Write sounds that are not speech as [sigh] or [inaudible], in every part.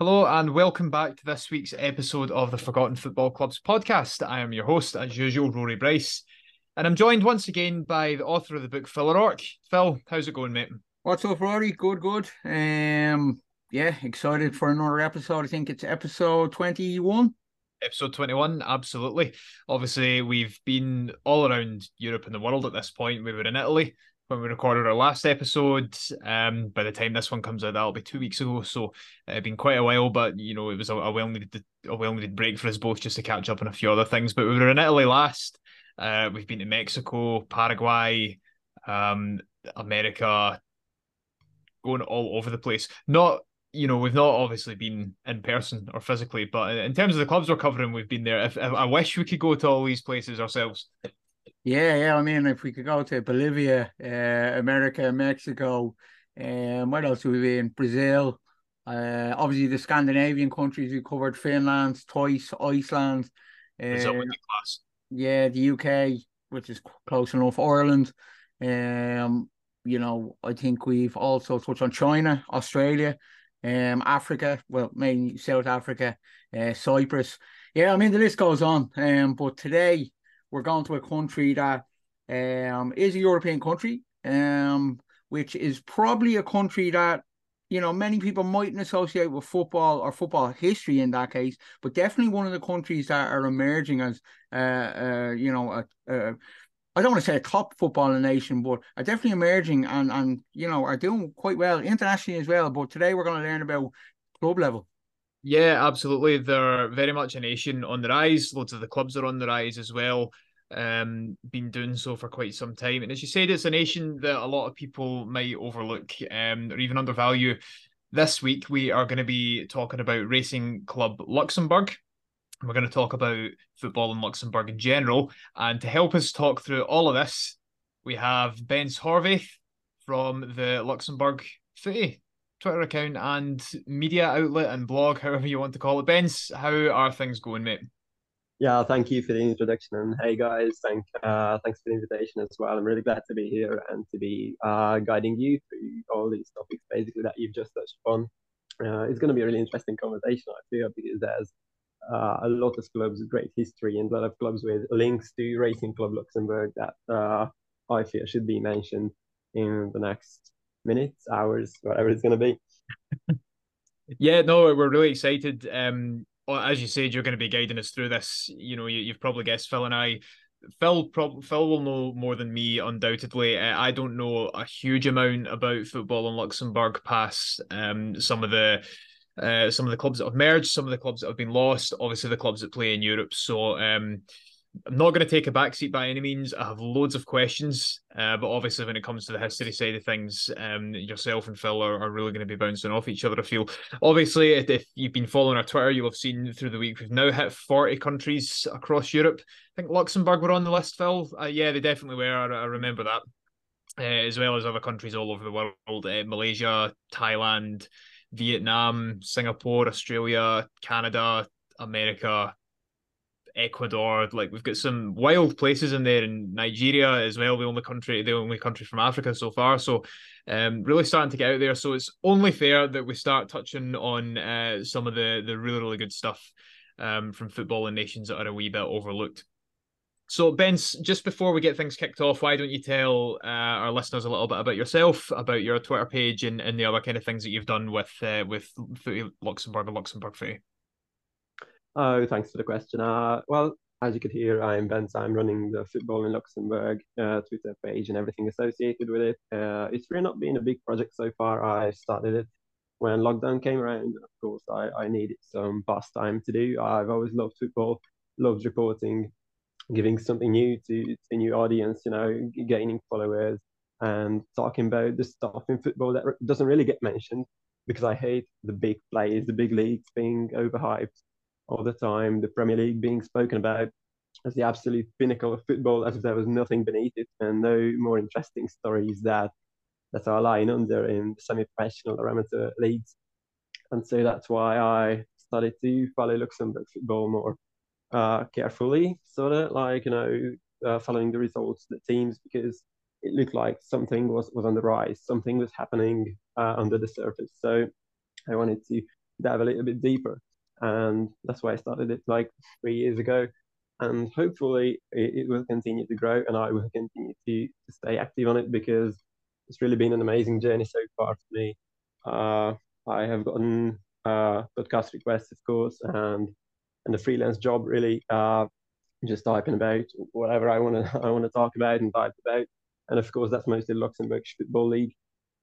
Hello and welcome back to this week's episode of the Forgotten Football Clubs podcast. I am your host, as usual, Rory Bryce, and I'm joined once again by the author of the book, Phil O'Rourke. Phil, how's it going, mate? What's up, Rory? Good, good. Um, yeah, excited for another episode. I think it's episode twenty-one. Episode 21, absolutely. Obviously, we've been all around Europe and the world at this point. We were in Italy when we recorded our last episode. Um, by the time this one comes out, that'll be two weeks ago. So uh, it's been quite a while, but you know, it was a, a well needed a well needed break for us both just to catch up on a few other things. But we were in Italy last. Uh, we've been to Mexico, Paraguay, um, America, going all over the place. Not you know, we've not obviously been in person or physically, but in terms of the clubs we're covering, we've been there. If, if I wish we could go to all these places ourselves. Yeah, yeah. I mean, if we could go to Bolivia, uh, America, Mexico, um, what else have we been? Brazil, uh, obviously the Scandinavian countries we covered, Finland twice, Iceland. Uh. Yeah, the UK, which is close enough, Ireland. Um, you know, I think we've also touched on China, Australia, um, Africa, well, mainly South Africa, uh, Cyprus. Yeah, I mean the list goes on. Um, but today we're going to a country that um is a European country, um, which is probably a country that you know many people mightn't associate with football or football history in that case, but definitely one of the countries that are emerging as uh, uh you know a, a I don't want to say a top footballing nation, but are definitely emerging and and you know are doing quite well internationally as well. But today we're going to learn about club level. Yeah, absolutely. They're very much a nation on the rise. Loads of the clubs are on the rise as well. Um, been doing so for quite some time. And as you said, it's a nation that a lot of people might overlook um, or even undervalue. This week we are going to be talking about Racing Club Luxembourg. We're going to talk about football in Luxembourg in general. And to help us talk through all of this, we have Bence Horvath from the Luxembourg Footy Twitter account and media outlet and blog, however you want to call it. Bence, how are things going, mate? Yeah, thank you for the introduction, and hey guys, thank uh, thanks for the invitation as well. I'm really glad to be here and to be uh, guiding you through all these topics, basically that you've just touched upon. Uh, it's going to be a really interesting conversation, I feel, because there's uh, a lot of clubs with great history and a lot of clubs with links to Racing Club Luxembourg that uh, I feel should be mentioned in the next minutes, hours, whatever it's going to be. [laughs] yeah, no, we're really excited. Um, as you said, you're going to be guiding us through this. You know, you, have probably guessed Phil and I. Phil, prob- Phil will know more than me, undoubtedly. Uh, I don't know a huge amount about football in Luxembourg past um, some of the uh, some of the clubs that have merged, some of the clubs that have been lost, obviously the clubs that play in Europe. So um, I'm not going to take a backseat by any means. I have loads of questions, uh, but obviously when it comes to the history side of things, um, yourself and Phil are, are really going to be bouncing off each other. I feel. Obviously, if, if you've been following our Twitter, you'll have seen through the week we've now hit 40 countries across Europe. I think Luxembourg were on the list, Phil. Uh, yeah, they definitely were. I, I remember that. Uh, as well as other countries all over the world, uh, Malaysia, Thailand, Vietnam, Singapore, Australia, Canada, America, Ecuador. Like we've got some wild places in there, in Nigeria as well. The only country, the only country from Africa so far. So, um, really starting to get out there. So it's only fair that we start touching on uh, some of the the really really good stuff um, from football and nations that are a wee bit overlooked. So, Bence, just before we get things kicked off, why don't you tell uh, our listeners a little bit about yourself, about your Twitter page, and, and the other kind of things that you've done with uh, with Luxembourg and Luxembourg Footy? Oh, thanks for the question. Uh, well, as you could hear, I'm Bence. I'm running the Football in Luxembourg uh, Twitter page and everything associated with it. Uh, it's really not been a big project so far. I started it when lockdown came around. Of course, I, I needed some pastime to do. I've always loved football, loved reporting, giving something new to a new audience, you know, gaining followers and talking about the stuff in football that doesn't really get mentioned because I hate the big players, the big leagues being overhyped all the time, the Premier League being spoken about as the absolute pinnacle of football, as if there was nothing beneath it and no more interesting stories that that are lying under in semi-professional or amateur leagues. And so that's why I started to follow Luxembourg football more uh, carefully, sort of like you know uh, following the results the teams because it looked like something was was on the rise, something was happening uh, under the surface. So I wanted to dive a little bit deeper. And that's why I started it like three years ago. And hopefully it, it will continue to grow and I will continue to, to stay active on it because it's really been an amazing journey so far for me. Uh, I have gotten uh, podcast requests, of course, and and the freelance job really uh, just typing about whatever I want to [laughs] I want to talk about and type about. And of course, that's mostly Luxembourg Football League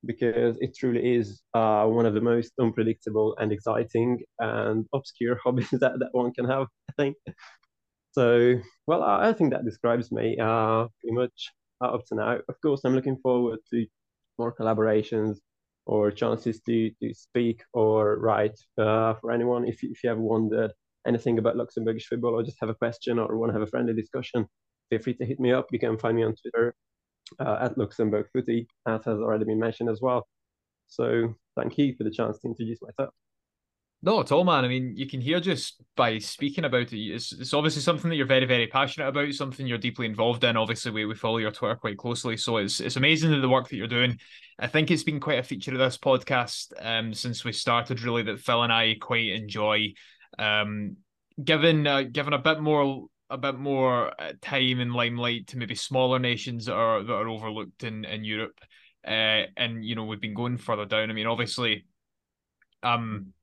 because it truly is uh, one of the most unpredictable and exciting and obscure [laughs] hobbies that, that one can have, I think. So, well, I, I think that describes me uh, pretty much up to now. Of course, I'm looking forward to more collaborations or chances to, to speak or write uh, for anyone. If, if you ever wondered anything about Luxembourgish football or just have a question or want to have a friendly discussion, feel free to hit me up. You can find me on Twitter uh, at Luxembourg Footy, as has already been mentioned as well. So thank you for the chance to introduce myself. No, at all, man. I mean, you can hear just by speaking about it, it's, it's obviously something that you're very, very passionate about, something you're deeply involved in. Obviously, we, we follow your Twitter quite closely. So it's it's amazing the work that you're doing. I think it's been quite a feature of this podcast um, since we started, really, that Phil and I quite enjoy. Um, given uh, given a bit more a bit more uh, time and limelight to maybe smaller nations that are that are overlooked in in Europe, uh, and you know we've been going further down. I mean, obviously, um,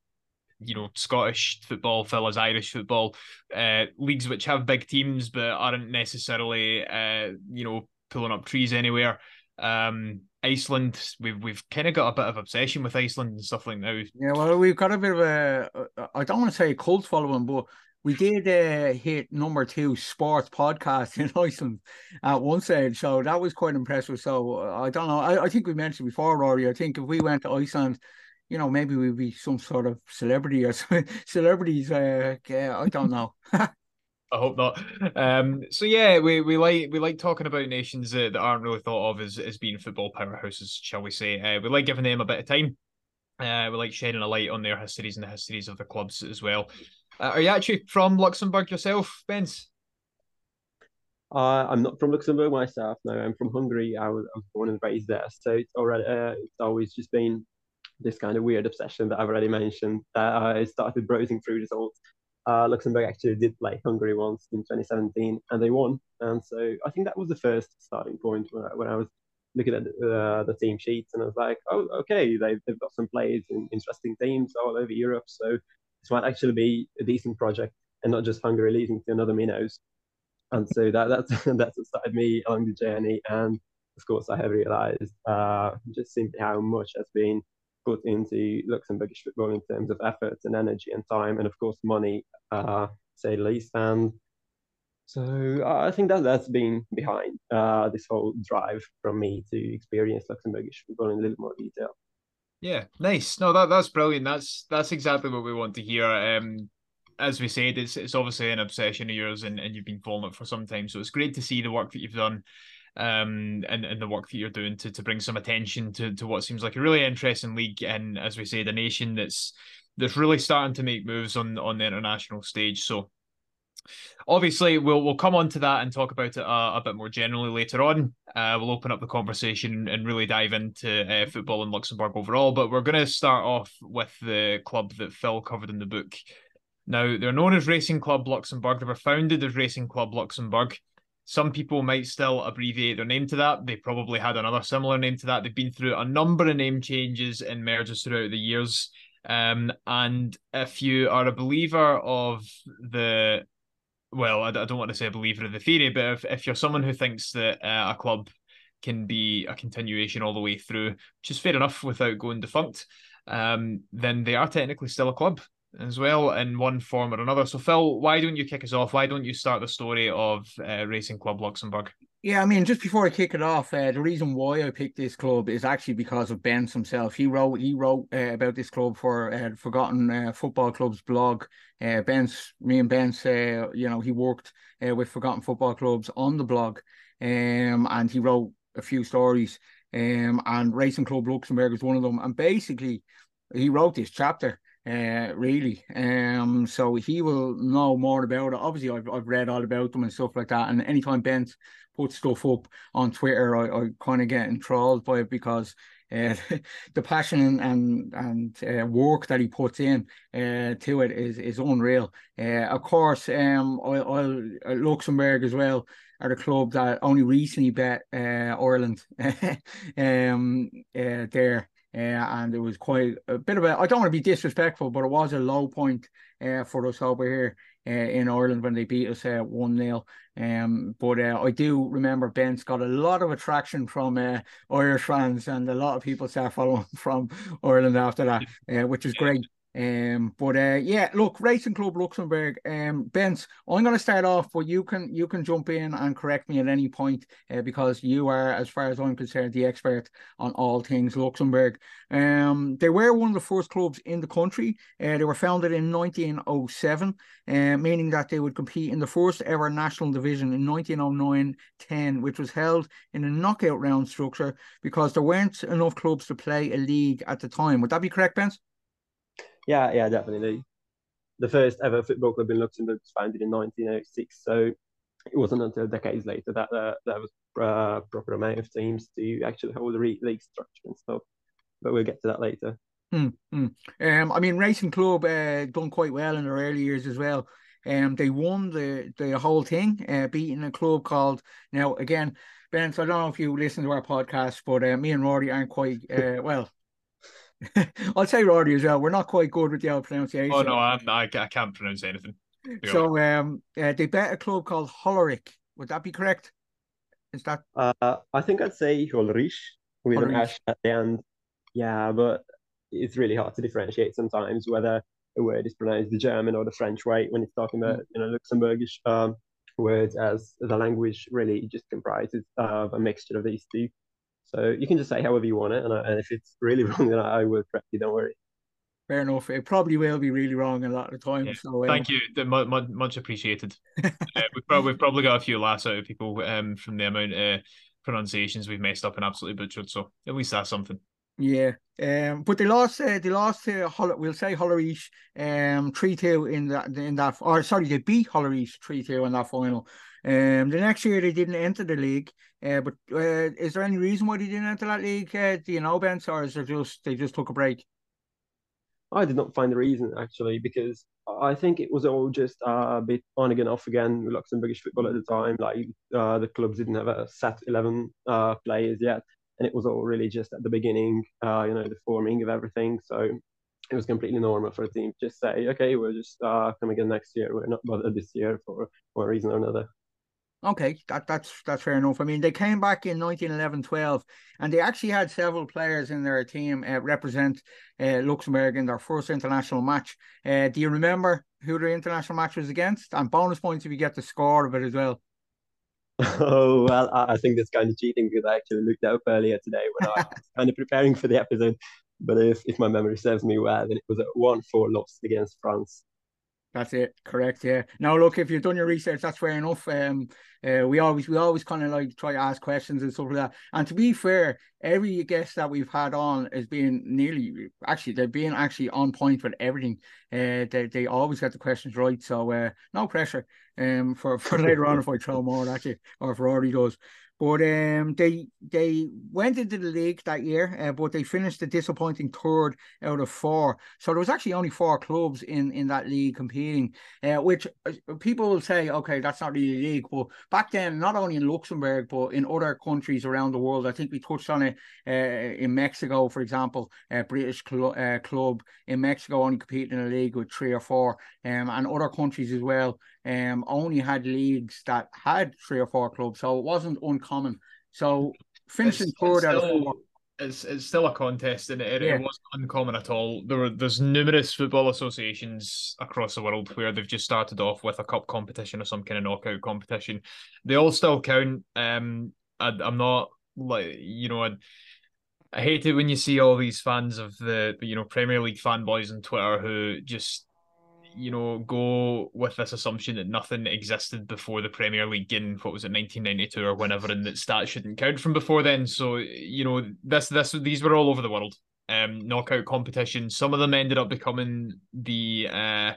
you know Scottish football, fellas Irish football, uh, leagues which have big teams but aren't necessarily uh, you know pulling up trees anywhere. Um, Iceland, we've we've kind of got a bit of obsession with Iceland and stuff like that. Yeah, well, we've got a bit of a I don't want to say a cult following, but we did uh, hit number two sports podcast [laughs] in Iceland at one stage, so that was quite impressive. So I don't know. I, I think we mentioned before, Rory. I think if we went to Iceland, you know, maybe we'd be some sort of celebrity or [laughs] celebrities. Uh, yeah, I don't know. [laughs] I hope not. Um, so yeah, we, we like we like talking about nations that, that aren't really thought of as, as being football powerhouses, shall we say? Uh, we like giving them a bit of time. Uh, we like shedding a light on their histories and the histories of the clubs as well. Uh, are you actually from Luxembourg yourself, Bence? Uh, I'm not from Luxembourg myself. No, I'm from Hungary. I was, I was born and raised there, so it's already uh, it's always just been this kind of weird obsession that I've already mentioned. That I started browsing through results uh, Luxembourg actually did play Hungary once in 2017 and they won. And so I think that was the first starting point when I, when I was looking at uh, the team sheets and I was like, oh, okay, they've, they've got some players in interesting teams all over Europe. So this might actually be a decent project and not just Hungary leading to another Minnows. And so that, that's, [laughs] that's what started me along the journey. And of course, I have realized uh, just simply how much has been put into Luxembourgish football in terms of effort and energy and time, and of course money, uh, say least. And so I think that that's been behind uh, this whole drive from me to experience Luxembourgish football in a little more detail. Yeah, nice. No, that that's brilliant. That's that's exactly what we want to hear. Um, as we said, it's it's obviously an obsession of yours, and, and you've been following it for some time. So it's great to see the work that you've done um, and, and the work that you're doing to, to bring some attention to, to what seems like a really interesting league. And as we say, the nation that's that's really starting to make moves on on the international stage. So obviously we'll we'll come on to that and talk about it a, a bit more generally later on. Uh, we'll open up the conversation and really dive into uh, football in Luxembourg overall. But we're going to start off with the club that Phil covered in the book. Now they're known as Racing Club Luxembourg. They were founded as Racing Club Luxembourg. Some people might still abbreviate their name to that. They probably had another similar name to that. They've been through a number of name changes and mergers throughout the years. Um, and if you are a believer of the, well, I, I don't want to say a believer of the theory, but if, if you're someone who thinks that uh, a club can be a continuation all the way through, which is fair enough without going defunct, um, then they are technically still a club as well in one form or another. So, Phil, why don't you kick us off? Why don't you start the story of uh, Racing Club Luxembourg? Yeah, I mean, just before I kick it off, uh, the reason why I picked this club is actually because of Bence himself. He wrote he wrote uh, about this club for uh, Forgotten uh, Football Club's blog. Uh, Bence, me and Bence, uh, you know, he worked with Forgotten Football Clubs on the blog, um, and he wrote a few stories. Um, and Racing Club Luxembourg is one of them. And basically, he wrote this chapter uh, really. Um, so he will know more about it. Obviously, I've, I've read all about them and stuff like that. And anytime Ben puts stuff up on Twitter, I, I kind of get enthralled by it because uh, [laughs] the passion and and, uh, work that he puts in uh, to it is is unreal. Uh, of course, um, I'll, I'll, uh, Luxembourg as well are a club that only recently bet uh, Ireland [laughs] um, there. Uh, and it was quite a bit of a, I don't want to be disrespectful, but it was a low point uh, for us over here uh, in Ireland when they beat us uh, 1 0. Um, but uh, I do remember Ben's got a lot of attraction from uh, Irish fans, and a lot of people start following [laughs] from Ireland after that, uh, which is great. Um, but uh, yeah, look, Racing Club Luxembourg. Um, Bence, I'm going to start off, but you can you can jump in and correct me at any point uh, because you are, as far as I'm concerned, the expert on all things Luxembourg. Um, they were one of the first clubs in the country. Uh, they were founded in 1907, uh, meaning that they would compete in the first ever national division in 1909-10, which was held in a knockout round structure because there weren't enough clubs to play a league at the time. Would that be correct, Bence? Yeah, yeah, definitely. The first ever football club in Luxembourg was founded in 1906, so it wasn't until decades later that uh, there was a uh, proper amount of teams to actually hold a league structure and stuff. But we'll get to that later. Mm, mm. Um, I mean, Racing Club uh, done quite well in their early years as well. Um, they won the the whole thing, uh, beating a club called now again, Ben. So I don't know if you listen to our podcast, but uh, me and Rory aren't quite uh, [laughs] well. [laughs] I'll say Roddy as well. We're not quite good with the old pronunciation. Oh no, I'm, I I can't pronounce anything. So um, uh, they bet a club called Hollerich. Would that be correct? Is that? Uh, I think I'd say Hollerich with Hollerich. an ash at the end. Yeah, but it's really hard to differentiate sometimes whether a word is pronounced the German or the French way when it's talking about mm. you know Luxembourgish um, words, as the language really just comprises of a mixture of these two. So you can just say however you want it, and, I, and if it's really [laughs] wrong, then I, I will correct you. Don't worry. Fair enough. It probably will be really wrong a lot of the time. Yeah. So um... thank you, much, much appreciated. [laughs] uh, we've, probably, we've probably got a few laughs out of people um, from the amount of pronunciations we've messed up and absolutely butchered. So at least that's something. Yeah, um, but they lost. Uh, they lost to Holl- we'll say Hollerich, um, three two in that in that. Or sorry, they beat Hollerich three two in that final. Um, the next year they didn't enter the league. Uh, but uh, is there any reason why they didn't enter that league? Uh, do you know, Ben, or is it just they just took a break? I did not find the reason actually because I think it was all just uh, a bit on again, off again with Luxembourgish football at the time. Like uh, the clubs didn't have a set eleven uh, players yet, and it was all really just at the beginning, uh, you know, the forming of everything. So it was completely normal for a team to just say, okay, we'll just uh, come again next year. We're not bothered this year for one reason or another. Okay, that that's that's fair enough. I mean, they came back in 1911-12, and they actually had several players in their team uh, represent uh, Luxembourg in their first international match. Uh, do you remember who the international match was against? And bonus points if you get the score of it as well. [laughs] Oh well, I think that's kind of cheating because I actually looked up earlier today when I was kind of preparing for the episode. But if, if my memory serves me well, then it was a one-four loss against France. That's it. Correct. Yeah. Now, look, if you've done your research, that's fair enough. Um, uh, we always we always kind of like try to ask questions and stuff like that. And to be fair, every guest that we've had on has been nearly actually they've been actually on point with everything. Uh, they they always get the questions right. So uh, no pressure. Um, for for later on if I throw more at you or if Rory does. But um, they they went into the league that year, uh, but they finished a disappointing third out of four. So there was actually only four clubs in, in that league competing, uh, which uh, people will say, okay, that's not really league. But back then, not only in Luxembourg, but in other countries around the world, I think we touched on it uh, in Mexico, for example, a British cl- uh, club in Mexico only competing in a league with three or four, um, and other countries as well um, only had leagues that had three or four clubs, so it wasn't uncommon. So finishing it's, third it's out still, of four. It's, it's still a contest and it, yeah. it wasn't uncommon at all. There were there's numerous football associations across the world where they've just started off with a cup competition or some kind of knockout competition. They all still count. Um, I, I'm not like you know. I, I hate it when you see all these fans of the you know Premier League fanboys on Twitter who just you know, go with this assumption that nothing existed before the Premier League in what was it, 1992 or whenever, and that stats shouldn't count from before then. So, you know, this this these were all over the world. Um, knockout competition. Some of them ended up becoming the uh,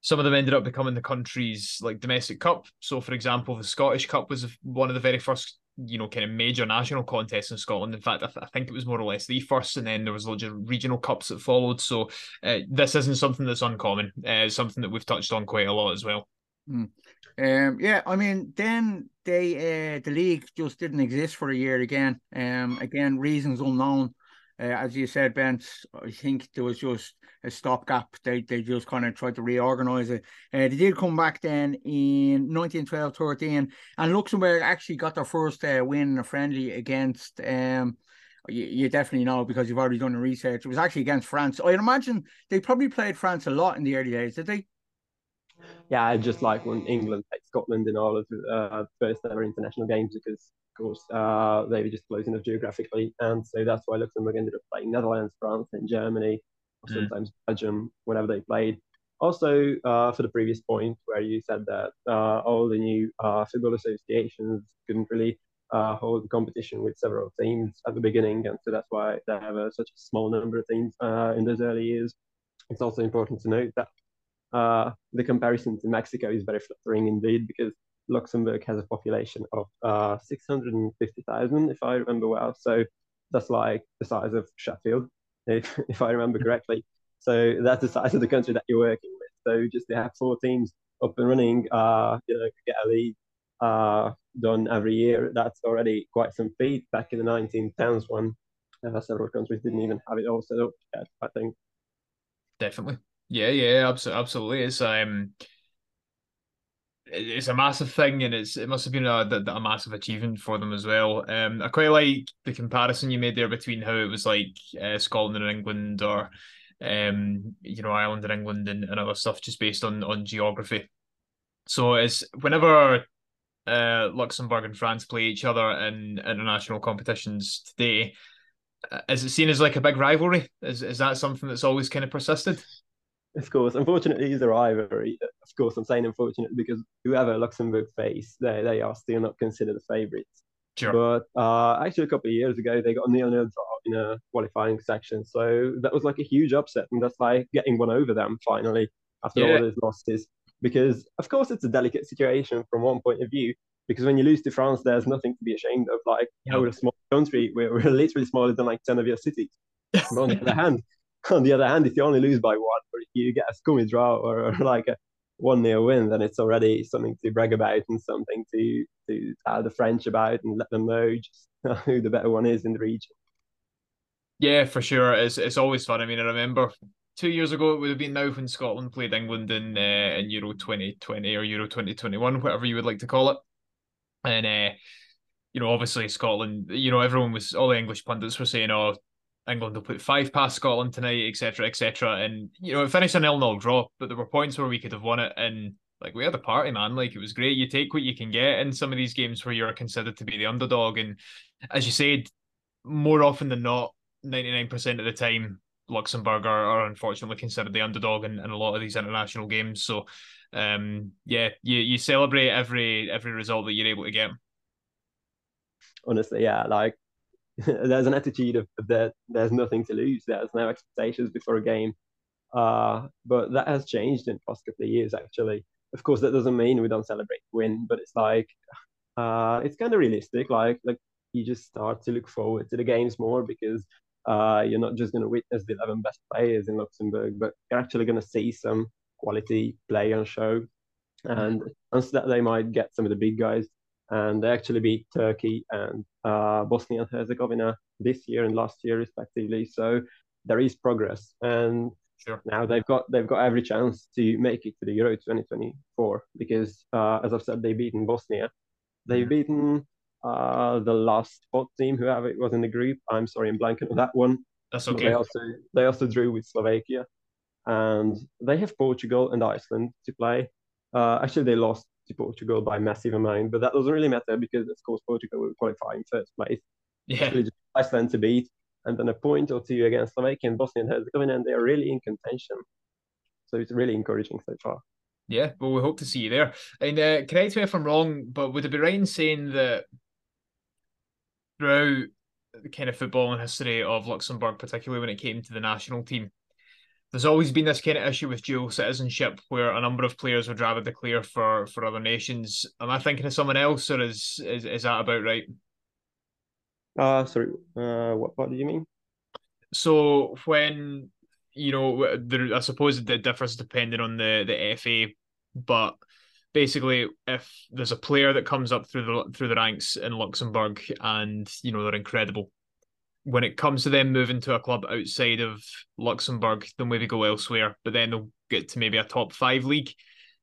some of them ended up becoming the country's like domestic cup. So, for example, the Scottish Cup was one of the very first you know kind of major national contests in Scotland. In fact, I, th- I, think it was more or less the first, and then there was loads of regional cups that followed. So uh, this isn't something that's uncommon. Uh, something that we've touched on quite a lot as well. Mm. Um, yeah, I mean, then they uh, the league just didn't exist for a year again. Um, again, reasons unknown. Uh, as you said, Ben, I think there was just a stopgap. They they just kind of tried to reorganize it. Uh, they did come back then in 1912 13, and Luxembourg actually got their first uh, win in a friendly against. Um, you, you definitely know because you've already done the research. It was actually against France. I imagine they probably played France a lot in the early days, did they? Yeah, just like when England played Scotland in all of the uh, first ever international games because of course, uh, they were just close enough geographically, and so that's why Luxembourg ended up playing Netherlands, France, and Germany, or mm. sometimes Belgium, whenever they played. Also, uh, for the previous point where you said that uh, all the new uh, football associations couldn't really uh, hold the competition with several teams at the beginning, and so that's why they have a, such a small number of teams uh, in those early years. It's also important to note that the comparison to Mexico is very flattering indeed, because Luxembourg has a population of uh, 650,000, if I remember well. So that's like the size of Sheffield, if, [laughs] if I remember correctly. So that's the size of the country that you're working with. So just to have four teams up and running, uh, you know, get a league uh, done every year, that's already quite some feat. Back in the 1910s, when uh, several countries didn't even have it all set up yet, I think. Definitely. Yeah, yeah, absolutely. Absolutely. It's um it's a massive thing, and it's it must have been a, a massive achievement for them as well. Um, I quite like the comparison you made there between how it was like uh, Scotland and England, or um, you know, Ireland and England, and, and other stuff, just based on on geography. So it's whenever uh, Luxembourg and France play each other in international competitions today, uh, is it seen as like a big rivalry? Is is that something that's always kind of persisted? Of course, unfortunately, it's a rivalry. Of course, I'm saying unfortunately because whoever Luxembourg face, they they are still not considered the favourites. Sure. But uh, actually, a couple of years ago, they got a nil-nil draw in a qualifying section, so that was like a huge upset, and that's like getting one over them finally after yeah. all those losses. Because of course, it's a delicate situation from one point of view. Because when you lose to France, there's nothing to be ashamed of. Like, yep. we're a small country, we're, [laughs] we're literally smaller than like ten of your cities. [laughs] But on the other hand, [laughs] on the other hand, if you only lose by one, or if you get a scummy draw or, or [laughs] like a one nil win, then it's already something to brag about and something to to tell the French about and let them know just [laughs] who the better one is in the region. Yeah, for sure. It's it's always fun. I mean, I remember two years ago it would have been now when Scotland played England in uh, in Euro twenty twenty or Euro twenty twenty one, whatever you would like to call it, and. Uh, you know, obviously Scotland, you know, everyone was all the English pundits were saying, "Oh, England will put five past Scotland tonight, etc., etc. And you know, it finished a nil-nil draw, but there were points where we could have won it, and like we had a party, man. Like it was great. You take what you can get in some of these games where you're considered to be the underdog, and as you said, more often than not, ninety-nine percent of the time, Luxembourg are, are unfortunately considered the underdog in, in a lot of these international games. So, um, yeah, you you celebrate every every result that you're able to get. Honestly, yeah, like [laughs] there's an attitude of, that there's nothing to lose. There's no expectations before a game. Uh, but that has changed in the past couple of years, actually. Of course, that doesn't mean we don't celebrate win, but it's like uh, it's kind of realistic. Like like you just start to look forward to the games more because uh, you're not just going to witness the 11 best players in Luxembourg, but you're actually going to see some quality play on show. And and so that they might get some of the big guys and they actually beat Turkey and uh, Bosnia and Herzegovina this year and last year respectively. So there is progress, and sure. now they've got they've got every chance to make it to the Euro 2024 because, uh, as I've said, they've beaten Bosnia, they've mm-hmm. beaten uh, the last spot team, whoever it was in the group. I'm sorry, I'm blanking on that one. That's okay. But they also they also drew with Slovakia, and they have Portugal and Iceland to play. Uh, actually, they lost to Portugal by massive amount, but that doesn't really matter because, of course, Portugal will qualify in first place. Yeah. Really just Iceland to beat, and then a point or two against Slovakia and Bosnia and Herzegovina, and they are really in contention. So it's really encouraging so far. Yeah, well, we hope to see you there. And uh, correct me if I'm wrong, but would it be right in saying that throughout the kind of footballing history of Luxembourg, particularly when it came to the national team, there's always been this kind of issue with dual citizenship where a number of players would rather declare for for other nations. Am I thinking of someone else, or is is, is that about right? Uh, sorry, uh, what, what do you mean? So when you know, there, I suppose it differs depending on the the FA, but basically, if there's a player that comes up through the through the ranks in Luxembourg and you know they're incredible, when it comes to them moving to a club outside of Luxembourg, they'll maybe go elsewhere, but then they'll get to maybe a top five league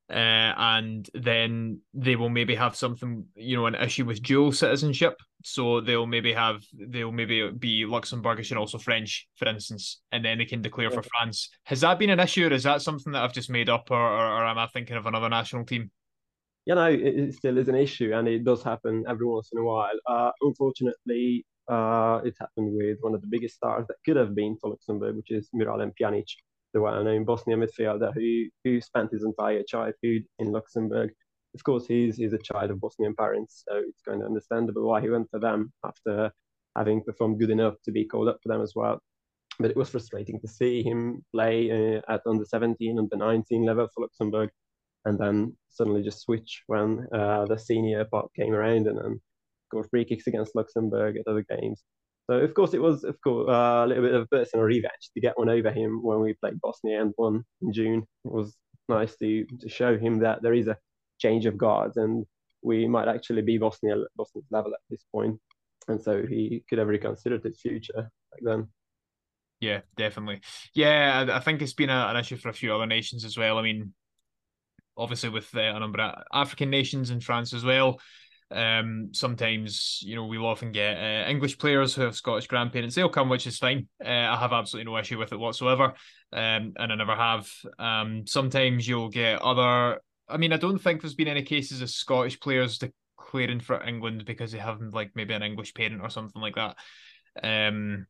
uh, and then they will maybe have something, you know, an issue with dual citizenship. So they'll maybe have, they'll maybe be Luxembourgish and also French, for instance, and then they can declare for France. Has that been an issue, or is that something that I've just made up, or, or, or am I thinking of another national team? Yeah, no, it still is an issue, and it does happen every once in a while. Uh, unfortunately, uh, it happened with one of the biggest stars that could have been for Luxembourg, which is Miralem Pjanic the well-known Bosnian midfielder who who spent his entire childhood in Luxembourg. Of course, he's he's a child of Bosnian parents, so it's kind of understandable why he went for them after having performed good enough to be called up for them as well. But it was frustrating to see him play uh, at under 17, under 19 level for Luxembourg, and then suddenly just switch when uh, the senior part came around and then score free kicks against Luxembourg at other games. So of course it was of course uh, a little bit of a personal revenge to get one over him when we played Bosnia and won in June. It was nice to to show him that there is a change of guards and we might actually be Bosnia Bosnia's level at this point. and so he could have reconsidered his future back then. Yeah, definitely. Yeah, I think it's been a, an issue for a few other nations as well. I mean, obviously with uh, a number of African nations in France as well. Um, sometimes you know we'll often get uh, English players who have Scottish grandparents. They'll come, which is fine. Uh, I have absolutely no issue with it whatsoever, um, and I never have. Um, sometimes you'll get other. I mean, I don't think there's been any cases of Scottish players declaring for England because they have like maybe an English parent or something like that. Um,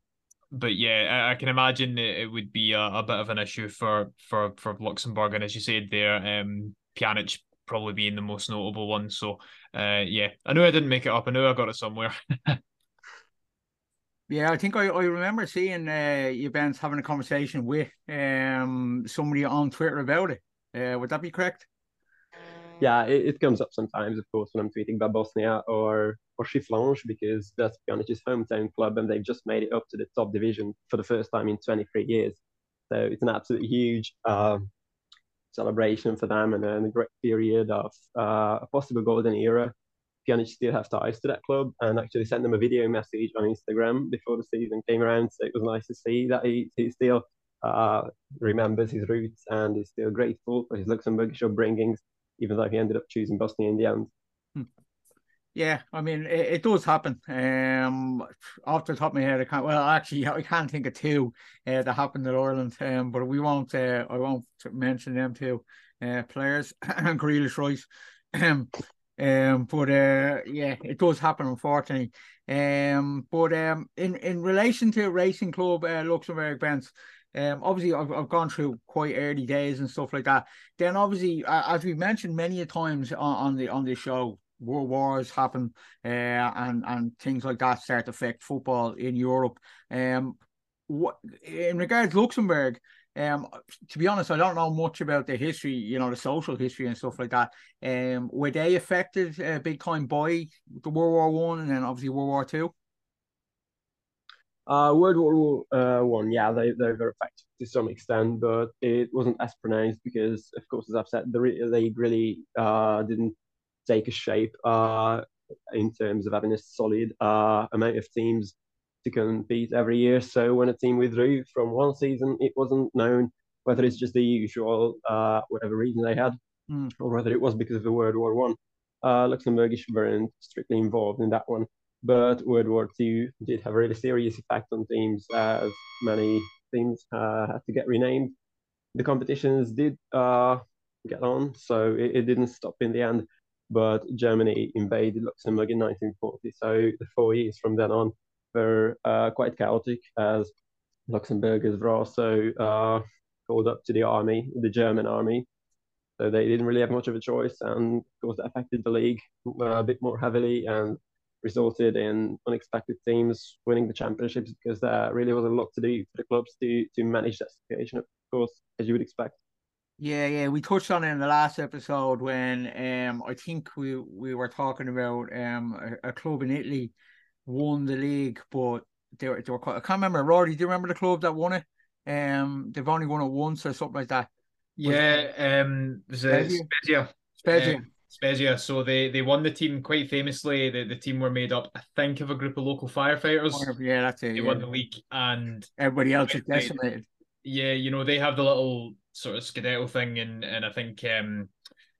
but yeah, I, I can imagine it, it would be a, a, bit of an issue for for for Luxembourg, and as you said there, um, Pjanic probably being the most notable one. So uh, yeah, I know I didn't make it up. I know I got it somewhere. [laughs] yeah, I think I, I remember seeing uh, Bence having a conversation with um somebody on Twitter about it. Uh, would that be correct? Yeah, it, it comes up sometimes, of course, when I'm tweeting about Bosnia or or Schifflange because that's Pjanic's hometown club and they've just made it up to the top division for the first time in 23 years. So it's an absolutely huge um, celebration for them and, and a great period of uh, a possible golden era. Pjanic still have ties to that club and actually sent them a video message on Instagram before the season came around. So it was nice to see that he, he still uh, remembers his roots and is still grateful for his Luxembourgish upbringings, even though he ended up choosing Bosnia in the end. Hmm. Yeah, I mean it, it, does happen. Um, off the top of my head, I can't. Well, actually, I can't think of two uh, that happened at Ireland. Um, but we won't. Uh, I won't mention them two uh, players. [clears throat] Grealish, Rice. [clears throat] Um, um, but uh, yeah, it does happen, unfortunately. Um, but um, in in relation to Racing Club uh, Luxembourg, Bence. Um, obviously, I've, I've gone through quite early days and stuff like that. Then, obviously, as we've mentioned many a times on, on the on this show, world wars happen uh, and and things like that start to affect football in Europe. Um, what in regards Luxembourg, um, to be honest, I don't know much about the history, you know, the social history and stuff like that. Um, were they affected uh, big time by the World War One and then obviously World War Two? Uh, World War uh, One, yeah, they they were affected to some extent, but it wasn't as pronounced because, of course, as I've said, they, they really uh, didn't take a shape uh, in terms of having a solid uh, amount of teams to compete every year. So when a team withdrew from one season, it wasn't known whether it's just the usual uh, whatever reason they had, mm. or whether it was because of the World War One. Uh, Luxembourgish weren't strictly involved in that one, but World War Two did have a really serious effect on teams, as many teams uh, had to get renamed. The competitions did uh, get on, so it, it, didn't stop in the end but Germany invaded Luxembourg in 1940. So the four years from then on were uh, quite chaotic as Luxembourgers were also uh, called up to the army, the German army. So they didn't really have much of a choice, and of course that affected the league uh, a bit more heavily and resulted in unexpected teams winning the championships because there really was a lot to do for the clubs to to manage that situation, of course, as you would expect. Yeah, yeah, we touched on it in the last episode when um I think we we were talking about um a, a club in Italy won the league, but they were, they were quite, I can't remember. Rory, do you remember the club that won it? Um, they've only won it once or something like that. Yeah, um, was it Spezia? Spezia? Spezia. Um, Spezia. So they they won the team quite famously. The the team were made up, I think, of a group of local firefighters. yeah, that's it. They Yeah. won the league, and Everybody else is decimated. yeah, you know they have the little sort of scudetto thing, and and I think um,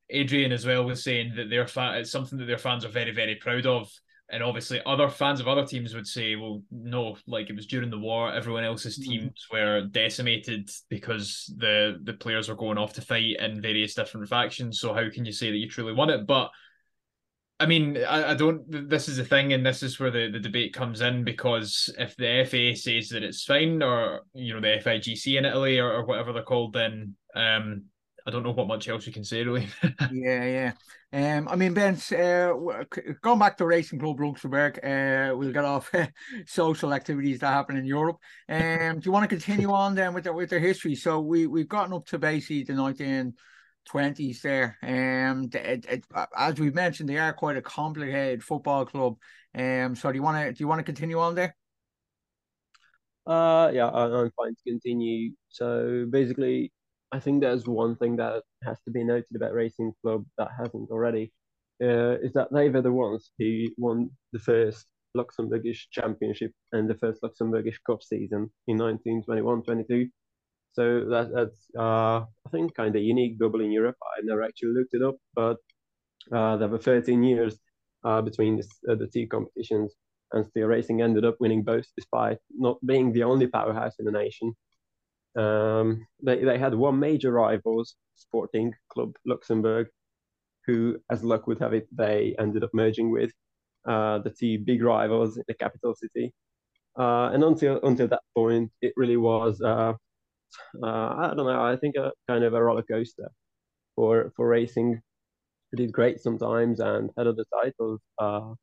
Adrian as well was saying that their fa- it's something that their fans are very very proud of. And obviously, other fans of other teams would say, "Well, no, like it was during the war. Everyone else's Mhm. teams were decimated because the the players were going off to fight in various different factions. So how can you say that you truly won it?" But I mean, I, I don't. This is the thing, and this is where the, the debate comes in because if the FA says that it's fine, or you know the FIGC in Italy, or, or whatever they're called, then um, I don't know what much else you can say [laughs] really. Yeah, yeah. Um, I mean, Ben, uh, going back to Racing Club Luxembourg, uh, we'll get off social activities that happen in Europe. Um, do you want to continue on then with their with their history? So we we've gotten up to basically the nineteen twenties there. Um, it, it, as we've mentioned, they are quite a complicated football club. Um, so do you want to do you want to continue on there? Uh, yeah, I, I'm fine to continue. So basically, I think there's one thing that has to be noted about Racing Club that hasn't already, uh, is that they were the ones who won the first Luxembourgish Championship and the first Luxembourgish Cup season in 1921-22. So that that's uh, I think kind of unique double in Europe. I never actually looked it up, but uh, there were 13 years uh, between this, uh, the two competitions and Steel Racing ended up winning both despite not being the only powerhouse in the nation. Um, they, they had one major rivals, Sporting Club Luxembourg, who, as luck would have it, they ended up merging with uh, the two big rivals in the capital city. Uh, and until until that point, it really was, I don't know, I think a kind of a roller coaster for for racing. It did great sometimes and had other titles. Uh,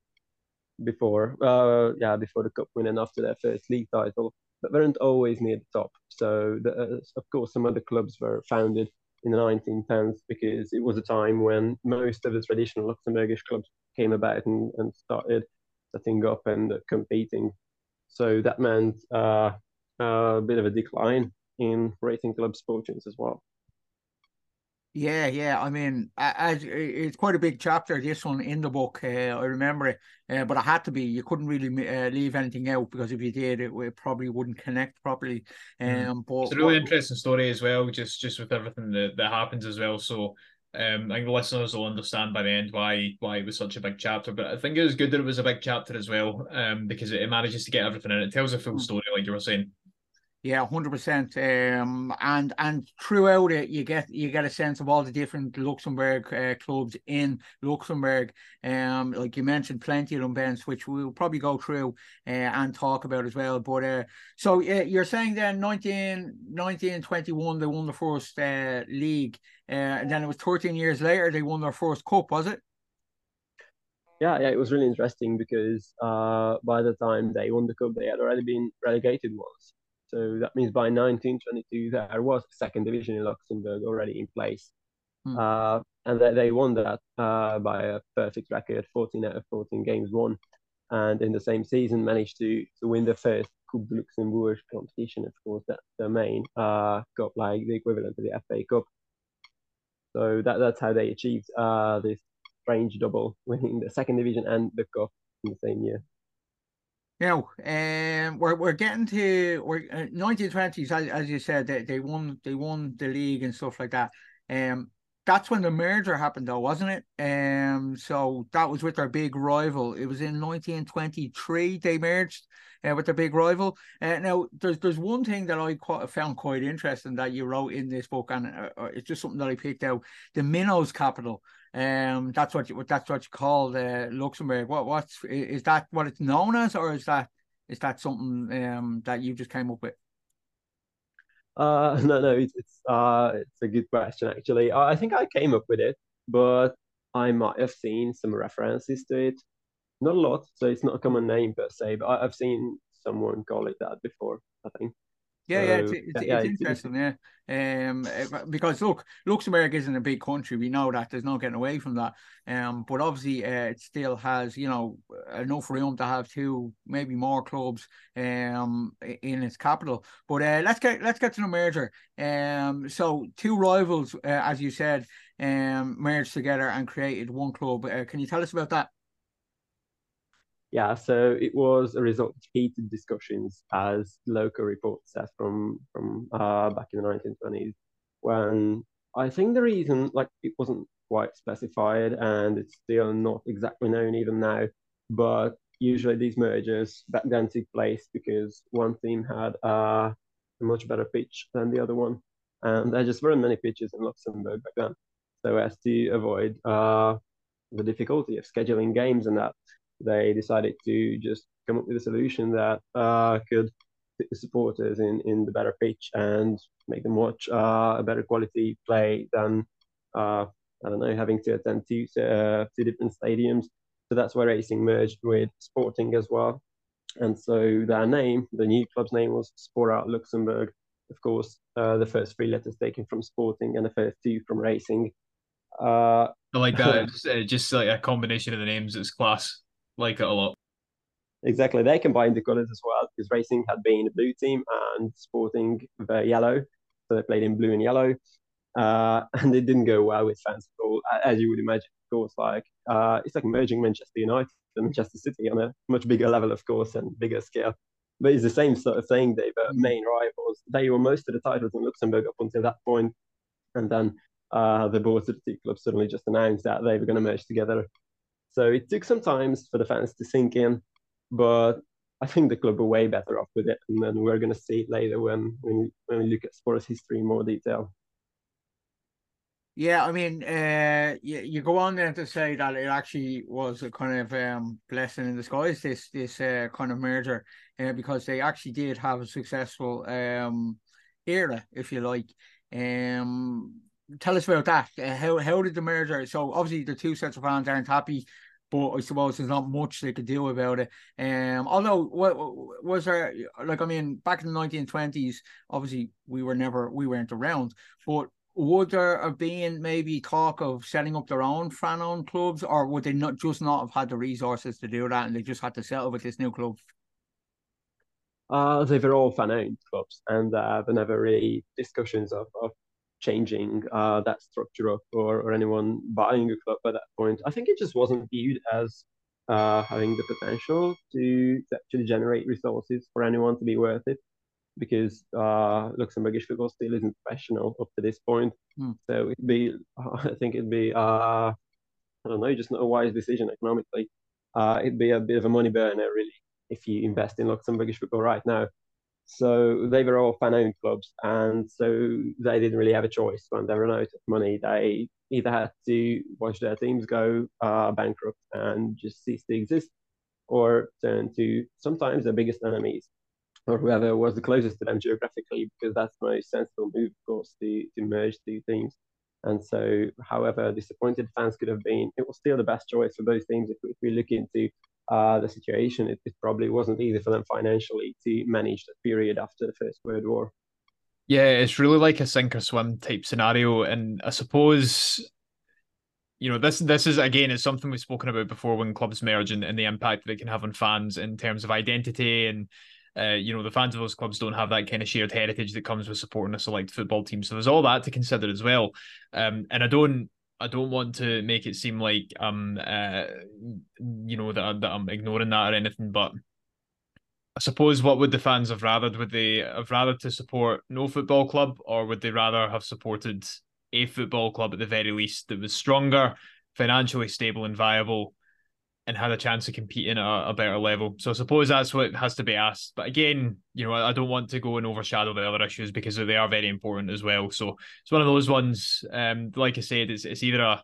before, uh, yeah, before the cup win and after their first league title, but weren't always near the top. So, the, uh, of course, some of the clubs were founded in the 1910s because it was a time when most of the traditional Luxembourgish clubs came about and, and started setting up and uh, competing. So that meant uh, a bit of a decline in racing club fortunes as well. Yeah, yeah. I mean, as it's quite a big chapter, this one in the book. Uh, I remember it, uh, but it had to be. You couldn't really uh, leave anything out because if you did, it, it probably wouldn't connect properly. Um, Mm. but It's a really what- interesting story as well, just just with everything that, that happens as well. So um, I think the listeners will understand by the end why why it was such a big chapter. But I think it was good that it was a big chapter as well, um, because it, it manages to get everything in. It tells a full Mm. story, like you were saying. Yeah, hundred percent. Um, and and throughout it, you get you get a sense of all the different Luxembourg uh, clubs in Luxembourg. Um, like you mentioned, plenty of them, Bence, which we'll probably go through uh, and talk about as well. But uh, so uh, you're saying then 19, 1921 they won the first uh, league, uh, and then it was thirteen years later they won their first cup, was it? Yeah, yeah, it was really interesting because uh, by the time they won the cup, they had already been relegated once. So that means by 1922 there was a second division in Luxembourg already in place, Hmm. uh, and they, they won that uh, by a perfect record, 14 out of 14 games won, and in the same season managed to to win the first Coupe de Luxembourg competition. Of course, that's the main uh, cup, like the equivalent of the FA Cup. So that that's how they achieved uh, this strange double, winning the second division and the cup in the same year. Now, um, we're we're getting to we're uh, nineteen twenties, as, as you said, they, they won they won the league and stuff like that. Um, that's when the merger happened, though, wasn't it? Um, so that was with their big rival. It was in nineteen twenty three they merged uh, with their big rival. Uh, now, there's there's one thing that I quite, found quite interesting that you wrote in this book, and uh, uh, it's just something that I picked out. The Minnows capital. Um, that's what you that's what you call uh, Luxembourg. What what's is that what it's known as, or is that is that something um that you just came up with? Uh, [laughs] no, no, it's it's uh, it's a good question actually. I think I came up with it, but I might have seen some references to it. Not a lot, so it's not a common name per se, but I've seen someone call it that before, I think. Yeah, so, yeah, it's, it's, yeah, it's interesting. It's, yeah, um, because look, Luxembourg isn't a big country. We know that. There's no getting away from that. Um, but obviously, uh, it still has you know enough room to have two, maybe more clubs, um, in its capital. But uh, let's get let's get to the merger. Um, so two rivals, uh, as you said, um, merged together and created one club. Uh, can you tell us about that? Yeah, so it was a result of heated discussions, as local reports says from from uh, back in the 1920s, when I think the reason, like, it wasn't quite specified, and it's still not exactly known even now. But usually these mergers back then took place because one team had uh, a much better pitch than the other one, and there just weren't many pitches in Luxembourg back then. So as to avoid uh, the difficulty of scheduling games and that, they decided to just come up with a solution that uh, could fit the supporters in, in the better pitch and make them watch uh, a better quality play than uh, I don't know having to attend two uh, two different stadiums. So that's where racing merged with Sporting as well. And so their name, the new club's name was Spora Luxembourg. Of course, uh, the first three letters taken from Sporting and the first two from Racing. Uh, I like that. [laughs] uh, just like a combination of the names. It's class like it a lot. Exactly. They combined the colours as well because Racing had been a blue team and Sporting the yellow. So they played in blue and yellow. Uh, [laughs] and it didn't go well with fans at all, as you would imagine. Of course, like uh, it's like merging Manchester United and Manchester City on a much bigger level, of course, and bigger scale. But it's the same sort of thing. They were mm. main rivals. They won most of the titles in Luxembourg up until that point, and then uh, the boards of the two clubs suddenly just announced that they were going to merge together so it took some time for the fans to sink in, but I think the club are way better off with it, and then we're going to see it later when when when we look at Spora's history in more detail. Yeah, I mean, uh, you, you go on there to say that it actually was a kind of um, blessing in disguise. This this uh, kind of merger, uh, because they actually did have a successful um, era, if you like. Um, tell us about that. Uh, how how did the merger? So obviously the two sets of fans aren't happy, but I suppose there's not much they could do about it. Um, although what was there like? I mean, back in the 1920s, obviously we were never we weren't around, but would there have been maybe talk of setting up their own fan-owned clubs, or would they not just not have had the resources to do that, and they just had to settle with this new club? Uh, they were all fan-owned clubs, and uh, there never really discussions of, of changing uh, that structure up or, or anyone buying a club at that point. I think it just wasn't viewed as uh, having the potential to, to, actually generate resources for anyone to be worth it because uh, Luxembourgish football still isn't professional up to this point. Hmm. So it'd be, [laughs] I think it'd be, uh, I don't know, just not a wise decision economically. Uh, it'd be a bit of a money burner, really, if you invest in Luxembourgish football right now. So they were all fan-owned clubs, and so they didn't really have a choice when they ran out of money. They either had to watch their teams go uh, bankrupt and just cease to exist, or turn to sometimes their biggest enemies, or whoever was the closest to them geographically, because that's the most sensible move, of course, to, to merge two teams. And so, however disappointed fans could have been, it was still the best choice for both teams if, if we look into uh, the situation, it, it, probably wasn't easy for them financially to manage that period after the First World War. Yeah, it's really like a sink or swim type scenario, and I suppose you know this this is again is something we've spoken about before when clubs merge and, and the impact they can have on fans in terms of identity and uh, you know the fans of those clubs don't have that kind of shared heritage that comes with supporting a select football team so there's all that to consider as well um, and i don't I don't want to make it seem like um uh you know that that I'm ignoring that or anything, but I suppose what would the fans have rathered? Would they have rathered to support no football club, or would they rather have supported a football club at the very least that was stronger, financially stable, and viable, and had a chance of competing at a, better level. So I suppose that's what has to be asked. But again, you know, I, I, don't want to go and overshadow the other issues because they are very important as well. So it's one of those ones. Um, like I said, it's it's either a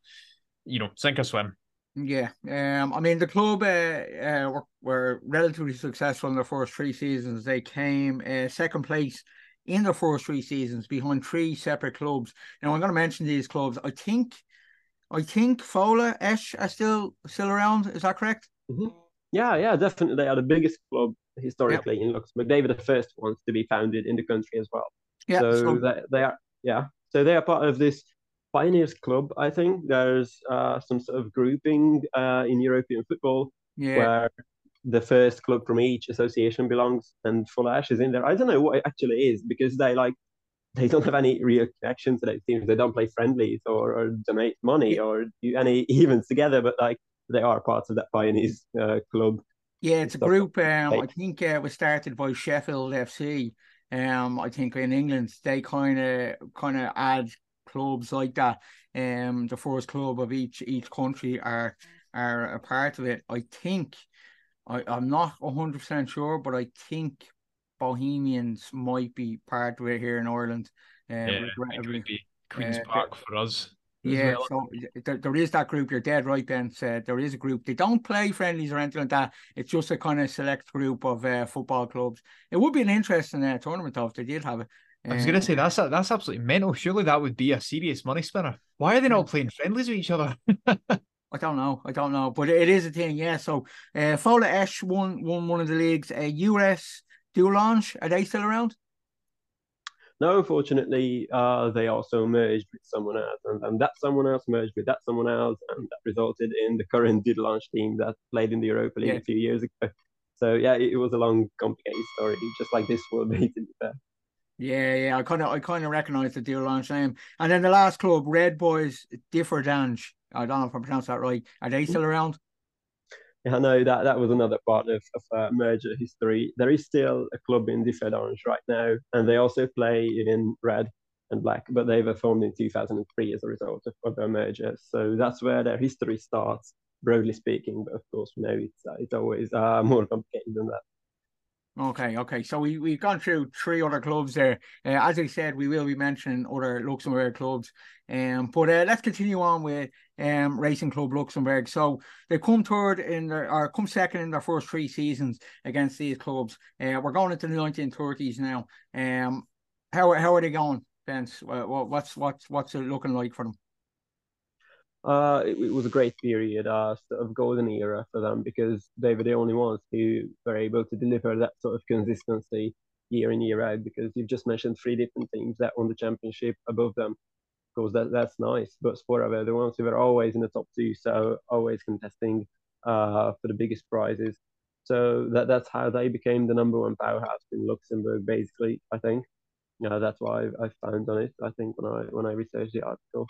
you know sink or swim. Yeah, um, I mean the club uh, uh were, were relatively successful in their first three seasons. They came uh, second place in their first three seasons behind three separate clubs. Now I'm going to mention these clubs. I think I think Fola Esch are still still around. Is that correct? Mm-hmm. Yeah, yeah, definitely. They are the biggest club historically in Luxembourg. They were the first ones to be founded in the country as well. Yeah, so, so- they, they are yeah. So they are part of this pioneers club. I think there's uh, some sort of grouping uh, in European football Yeah. where the first club from each association belongs, and Fola Esch is in there. I don't know what it actually is because they like they don't have any real connection to those teams. They don't play friendlies or, or donate money or do any [laughs] events together, but like they are parts of that pioneers uh, club. Yeah, it's a group. Um, I think uh, it was started by Sheffield FC. Um, I think in England they kind of kind of add clubs like that. Um, the first club of each each country are are a part of it. I think. I I'm not hundred percent sure, but I think Bohemians might be part of it here in Ireland. Uh, Yeah, I it regrettably. would be Queen's Uh, Park for us. Yeah, well. so there, there is that group. You're dead right, Ben. Said there is a group. They don't play friendlies or anything like that. It's just a kind of select group of uh, football clubs. It would be an interesting uh, tournament though if they did have it. I was Uh, gonna say that's that's absolutely mental. Surely that would be a serious money spinner. Why are they not playing friendlies with each other? [laughs] I don't know. I don't know, but it is a thing. Yeah. So, uh, Fola Esch won won one of the leagues. Uh, US Dudelange are they still around? No, unfortunately, uh, they also merged with someone else, and, and that someone else merged with that someone else, and that resulted in the current launch team that played in the Europa League Yeah. a few years ago. So yeah, it, it was a long, complicated story, just like this will [laughs] be. To be fair. Yeah, yeah. I kind of I kind of recognise the Dudelange name. And then the last club, Red Boys Differdange. I don't know if I pronounced that right. Are they still around? I know that that was another part of, of uh, merger history. There is still a club in Differdange right now, and they also play in red and black, but they were formed in 2003 as a result of, of their merger. So that's where their history starts, broadly speaking. But of course, we know it's it's always uh, more complicated than that. Okay, okay. So we we've gone through three other clubs there. Uh, as I said, we will be mentioning other Luxembourg clubs. Um, but uh, let's continue on with um Racing Club Luxembourg. So they come third in their or come second in their first three seasons against these clubs. Uh, we're going into the nineteen thirties now. Um, how how are they going, Bence? What's what's what's it looking like for them? Uh, it, it was a great period, uh, sort of golden era for them because they were the only ones who were able to deliver that sort of consistency year in year out. Because you've just mentioned three different teams that won the championship above them. Of course, that that's nice, but Spora the ones who were always in the top two, so always contesting uh for the biggest prizes. So that that's how they became the number one powerhouse in Luxembourg, basically. I think. Yeah, that's why I, I found on it. I think when I when I researched the article.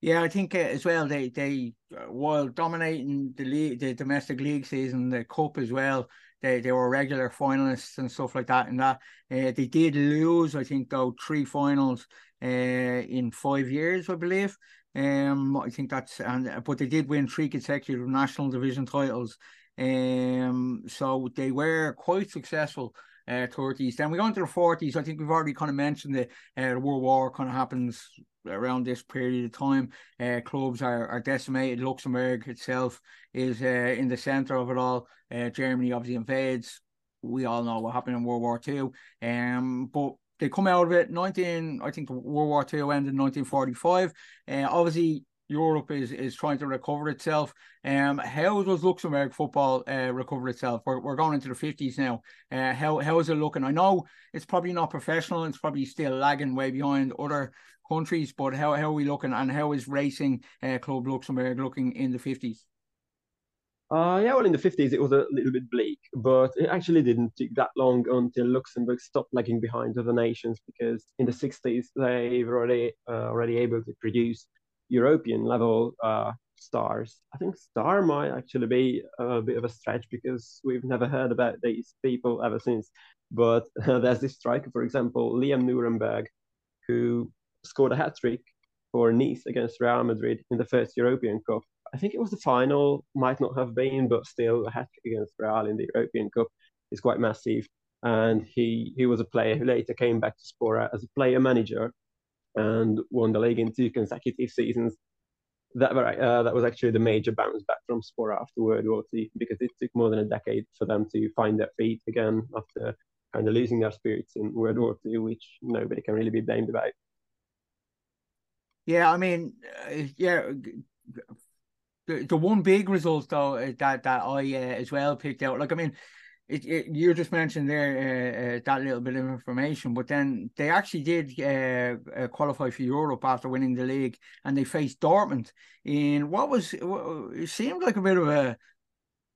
Yeah, I think uh, as well. They they uh, while dominating the league, the domestic league season, the cup as well. They they were regular finalists and stuff like that. And that uh, they did lose, I think, though three finals uh, in five years, I believe. Um, I think that's and but they did win three consecutive national division titles. Um, so they were quite successful. Uh, 30s. Then we go into the 40s. I think we've already kind of mentioned uh, the World War kind of happens around this period of time. Uh, clubs are, are decimated. Luxembourg itself is uh, in the centre of it all. Uh, Germany obviously invades. We all know what happened in World War Two. Um, but they come out of it. Nineteen, I think World War Two ended in nineteen forty five. Uh, obviously. Europe is, is trying to recover itself. Um, how does Luxembourg football uh, recover itself? We're, we're going into the fifties now. Uh, how how is it looking? I know it's probably not professional. It's probably still lagging way behind other countries, but how, how are we looking and how is Racing uh, Club Luxembourg looking in the 50s? Uh, yeah, well, in the 50s it was a little bit bleak, but it actually didn't take that long until Luxembourg stopped lagging behind other nations because in the 60s they were already uh, already able to produce European level uh, stars. I think star might actually be a bit of a stretch because we've never heard about these people ever since. But uh, [laughs] there's this striker, for example, Liam Nurenberg, who scored a hat trick for Nice against Real Madrid in the first European Cup. I think it was the final, might not have been, but still a hat trick against Real in the European Cup is quite massive. And he he was a player who later came back to Spora as a player manager and won the league in two consecutive seasons. That uh, that was actually the major bounce back from Spora after World War II because it took more than a decade for them to find their feet again after kind of losing their spirits in World War II, which nobody can really be blamed about. Yeah, I mean, uh, yeah, the, the one big result though that that I uh, as well picked out. Like, I mean, it, it, you just mentioned there uh, uh, that little bit of information, but then they actually did uh, uh, qualify for Europe after winning the league, and they faced Dortmund in what was it seemed like a bit of a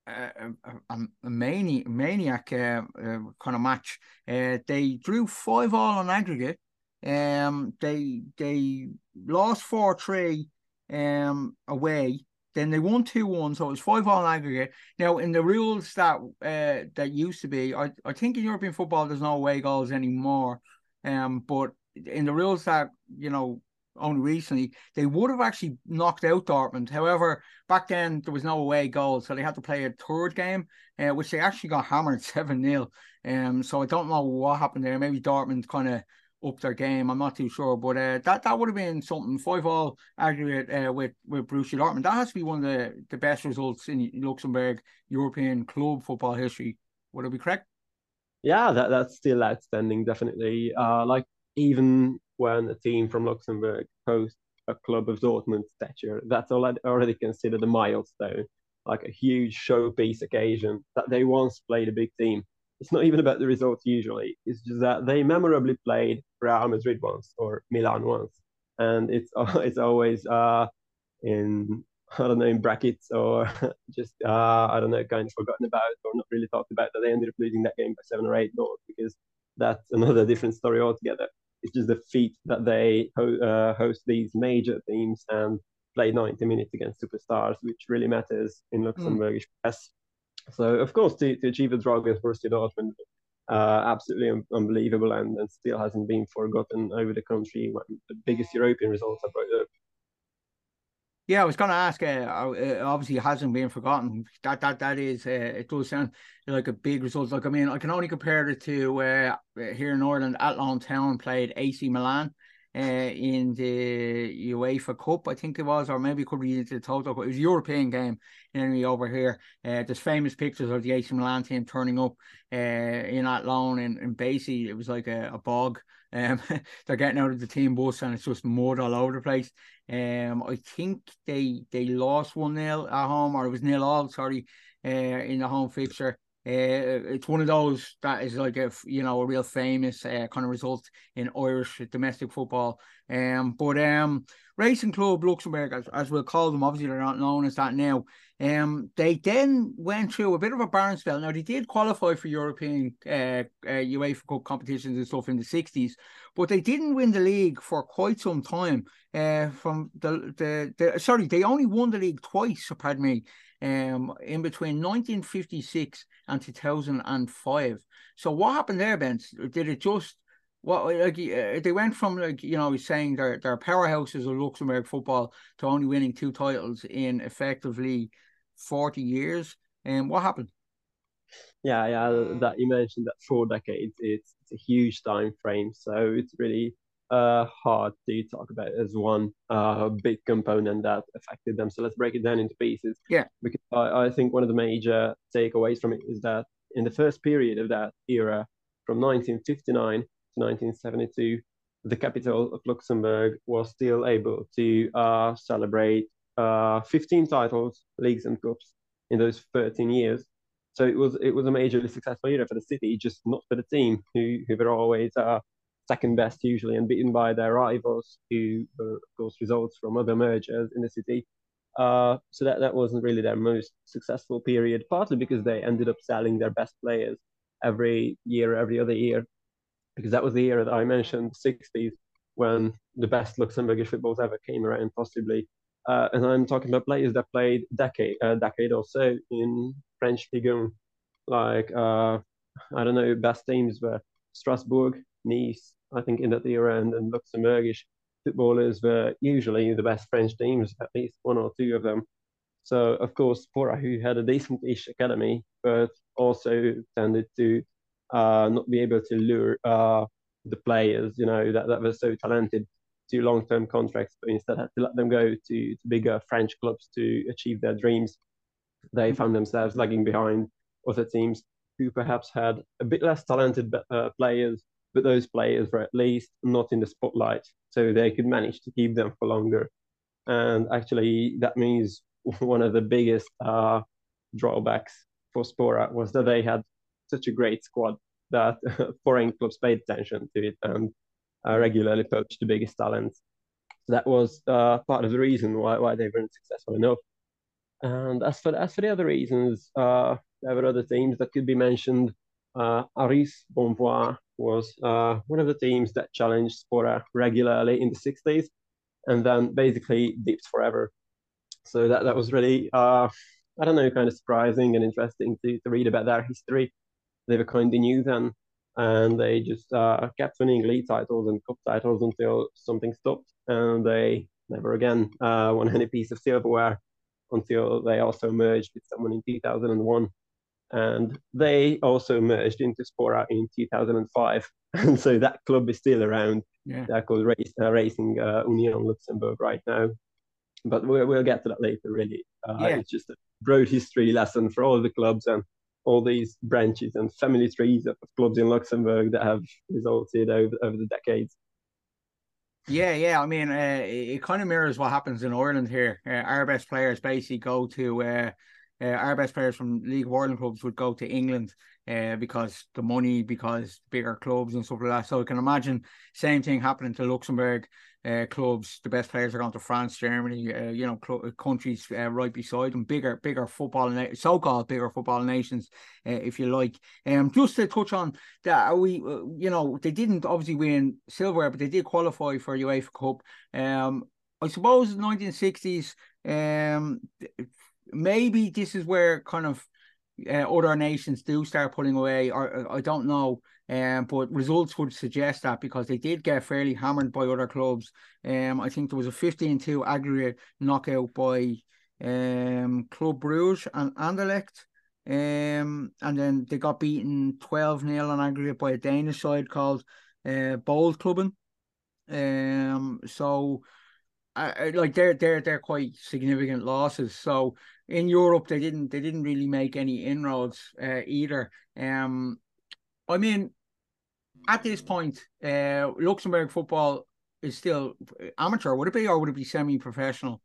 a, a, a mani- maniac uh, uh, kind of match. they drew five all on aggregate. Um, they they lost four three um away then they won two one, so it was five all aggregate. Now in the rules that uh, that used to be, I, I think in European football there's no away goals anymore. Um, but in the rules that you know only recently they would have actually knocked out Dortmund. However, back then there was no away goals, so they had to play a third game, uh, which they actually got hammered [laughs] seven 0 Um, so I don't know what happened there. Maybe Dortmund kind of up their game. I'm not too sure, but uh, that that would have been something. Five all aggregate uh, with with Borussia Dortmund. That has to be one of the, the best results in Luxembourg European club football history. Would it be correct? Yeah, that that's still outstanding. Definitely. Uh, like even when a team from Luxembourg hosts a club of Dortmund stature, that's already considered a milestone, like a huge showpiece occasion that they once played a big team it's not even about the results usually. It's just that they memorably played Real Madrid once or Milan once, and it's [laughs] it's always uh, in I don't know in brackets or [laughs] just uh, I don't know kind of forgotten about or not really talked about that they ended up losing that game by seven or eight goals because that's [laughs] another different story altogether. It's just the feat that they ho- uh, host these major teams and play 90 minutes against superstars, which really matters in Luxembourgish mm. press. So of course, to, to achieve a draw against Borussia Dortmund, uh, absolutely un- unbelievable, and, and still hasn't been forgotten over the country. One the biggest European results I've brought up. Yeah, I was going to ask. Uh, uh, obviously, it hasn't been forgotten. That that that is. Uh, it does sound like a big result. Like I mean, I can only compare it to uh, here in Ireland. Athlone Town played AC Milan in the UEFA Cup, I think it was, or maybe it could be into the Toto. It was a European game anyway over here. Uh, there's famous pictures of the AC Milan team turning up uh, in Athlone, and, and basically it was like a, a bog. Um, [laughs] they're getting out of the team bus and it's just mud all over the place. Um, I think they they lost one 0 at home, or it was nil all. Sorry, uh, in the home fixture. Uh, it's one of those that is like a you know a real famous uh, kind of result in Irish domestic football. Um, but um, Racing Club Luxembourg, as, as we'll call them, obviously they're not known as that now. Um, they then went through a bit of a barren spell. Now they did qualify for European uh, uh, UEFA Cup competitions and stuff in the sixties, but they didn't win the league for quite some time. Uh, from the, the the sorry, they only won the league twice. Pardon me um, in between 1956 and 2005. So what happened there, Ben? Did it just what like uh, they went from like you know saying they're they're powerhouses of Luxembourg football to only winning two titles in effectively 40 years. And um, what happened? Yeah, yeah, that you mentioned that four decades. It's, it's a huge time frame, so it's really uh, hard to talk about as one uh, big component that affected them. So let's break it down into pieces. Yeah. Because I, I think one of the major takeaways from it is that in the first period of that era, from 1959 to 1972, the capital of Luxembourg was still able to uh, celebrate uh, 15 titles, leagues and cups in those 13 years. So it was it was a majorly successful era for the city, just not for the team who who were always uh, second best usually and beaten by their rivals who were of course results from other mergers in the city. Uh, so that, that wasn't really their most successful period, partly because they ended up selling their best players every year, every other year, because that was the era that I mentioned, the 60s, when the best Luxembourgish footballs ever came around, possibly. Uh, and I'm talking about players that played decade, a decade or so in French Ligue Like, uh, I don't know, best teams were Strasbourg, Nice, I think in that era, and, and Luxembourgish footballers were usually the best French teams, at least one or two of them. So, of course, Spora, who had a decent-ish academy, but also tended to uh, not be able to lure uh, the players, you know, that, that were so talented to long-term contracts, but instead had to let them go to, to bigger French clubs to achieve their dreams. They mm-hmm. found themselves lagging behind other teams who perhaps had a bit less talented uh, players but those players were at least not in the spotlight, so they could manage to keep them for longer. And actually, that means [laughs] one of the biggest uh, drawbacks for Spora was that they had such a great squad that [laughs] foreign clubs paid attention to it and uh, regularly poached the biggest talents. So that was uh, part of the reason why, why they weren't successful enough. And as for as for the other reasons, uh, there were other teams that could be mentioned. Uh, Aris Bonnevoie was uh, one of the teams that challenged Spora regularly in the 60s and then basically dipped forever. So that, that was really, uh, I don't know, kind of surprising and interesting to, to read about their history. They were kind of new then, and they just uh, kept winning league titles and cup titles until something stopped, and they never again uh, won any piece of silverware until they also merged with someone in 2001. And they also merged into Spora in 2005. [laughs] And so that club is still around. Yeah. They're called Race, uh, Racing uh, Union Luxembourg right now. But we'll, we'll get to that later, really. Uh, Yeah. It's just a broad history lesson for all the clubs and all these branches and family trees of clubs in Luxembourg that have resulted over, over the decades. Yeah, yeah. I mean, uh, it, it kind of mirrors what happens in Ireland here. Uh, our best players basically go to uh, uh, our best players from League of Ireland clubs would go to England uh, because the money, because bigger clubs and stuff like that. So I can imagine same thing happening to Luxembourg uh, clubs. The best players are going to France, Germany, uh, you know, cl- countries uh, right beside them. Bigger, bigger football, na- so-called bigger football nations, uh, if you like. Um, just to touch on that, we, uh, you know, they didn't obviously win silver, but they did qualify for UEFA Cup. Um, I suppose the nineteen sixties, um, maybe this is where kind of uh, other nations do start pulling away, or I don't know. Um, but results would suggest that because they did get fairly hammered by other clubs. Um, I think there was a 15-2 aggregate knockout by um Club Bruges and Anderlecht. Um, and then they got beaten 12 0 on aggregate by a Danish side called uh, Boldklubben. Um, so I, like they're they're they're quite significant losses. So in Europe, they didn't they didn't really make any inroads uh, either. Um, I mean, at this point, uh, Luxembourg football is still amateur. Would it be, or would it be semi-professional?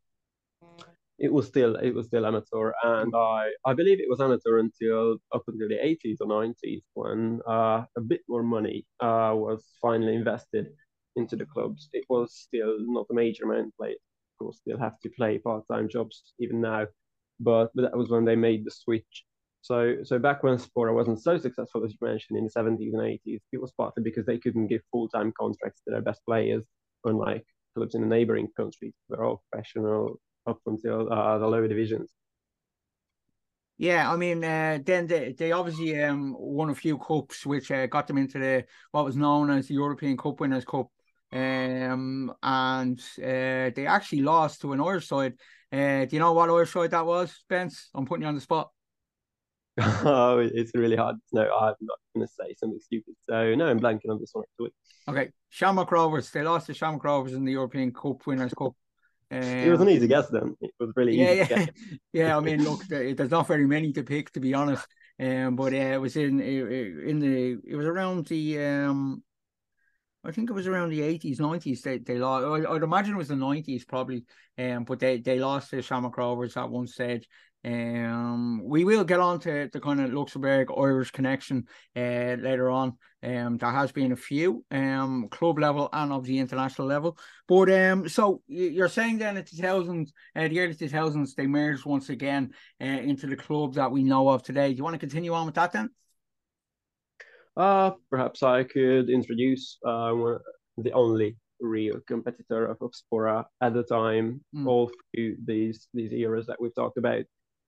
it was still it was still amateur, and I I believe it was amateur until up until the eighties or nineties when uh, a bit more money uh, was finally invested into the clubs. It was still not a major amount played. Of course, still have to play part time jobs even now, but but that was when they made the switch. So so back when Spora wasn't so successful as you mentioned in the seventies and eighties, it was partly because they couldn't give full time contracts to their best players, unlike clubs in the neighboring countries. They're all professional up until uh, the lower divisions. Yeah, I mean, uh, then they, they obviously um won a few cups, which uh, got them into the what was known as the European Cup Winners' Cup. Um, and uh, they actually lost to an Irish side. Uh, do you know what Irish side that was, Bence? I'm putting you on the spot. [laughs] oh, it's really hard to know. I'm not going to say something stupid. So, no, I'm blanking on this one actually. Okay, Shamrock Rovers. They lost to Shamrock Rovers in the European Cup Winners' Cup. it was an Um, easy guess then. It was really yeah, easy to yeah, [laughs] yeah. I mean, look, there's not very many to pick, to be honest. Um, but uh, it was in in the it was around the um, I think it was around the eighties, nineties. They they lost. I'd imagine it was the nineties probably. Um, but they they lost to Shamrock Rovers at one stage. Um, we will get on to the kind of Luxembourg Irish connection uh later on. Um, there has been a few um club level and of the international level. But um, so you're saying then at the thousands, uh, the early two thousands, they merged once again uh, into the club that we know of today. Do you want to continue on with that then? Uh, perhaps I could introduce uh, one- the only real competitor of, of Spora at the time, Mm. all through these these eras that we've talked about.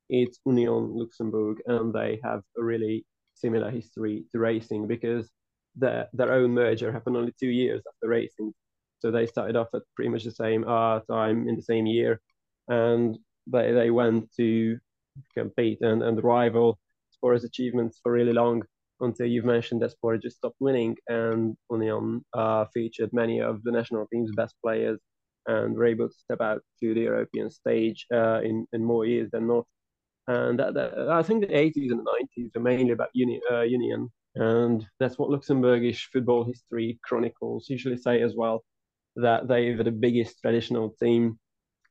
It's Union Luxembourg, and they have a really similar history to racing because their their own merger happened only two years after racing. So they started off at pretty much the same uh, time in the same year, and they they went to compete and, and rival Spora's achievements for really long until you've mentioned that Spora just stopped winning and Union uh, featured many of the national team's best players and were able to step out to the European stage uh, in, in more years than not. And that, that, I think the 80s and the 90s are mainly about uni, uh, Union. And that's what Luxembourgish football history chronicles usually say as well, that they were the biggest traditional team,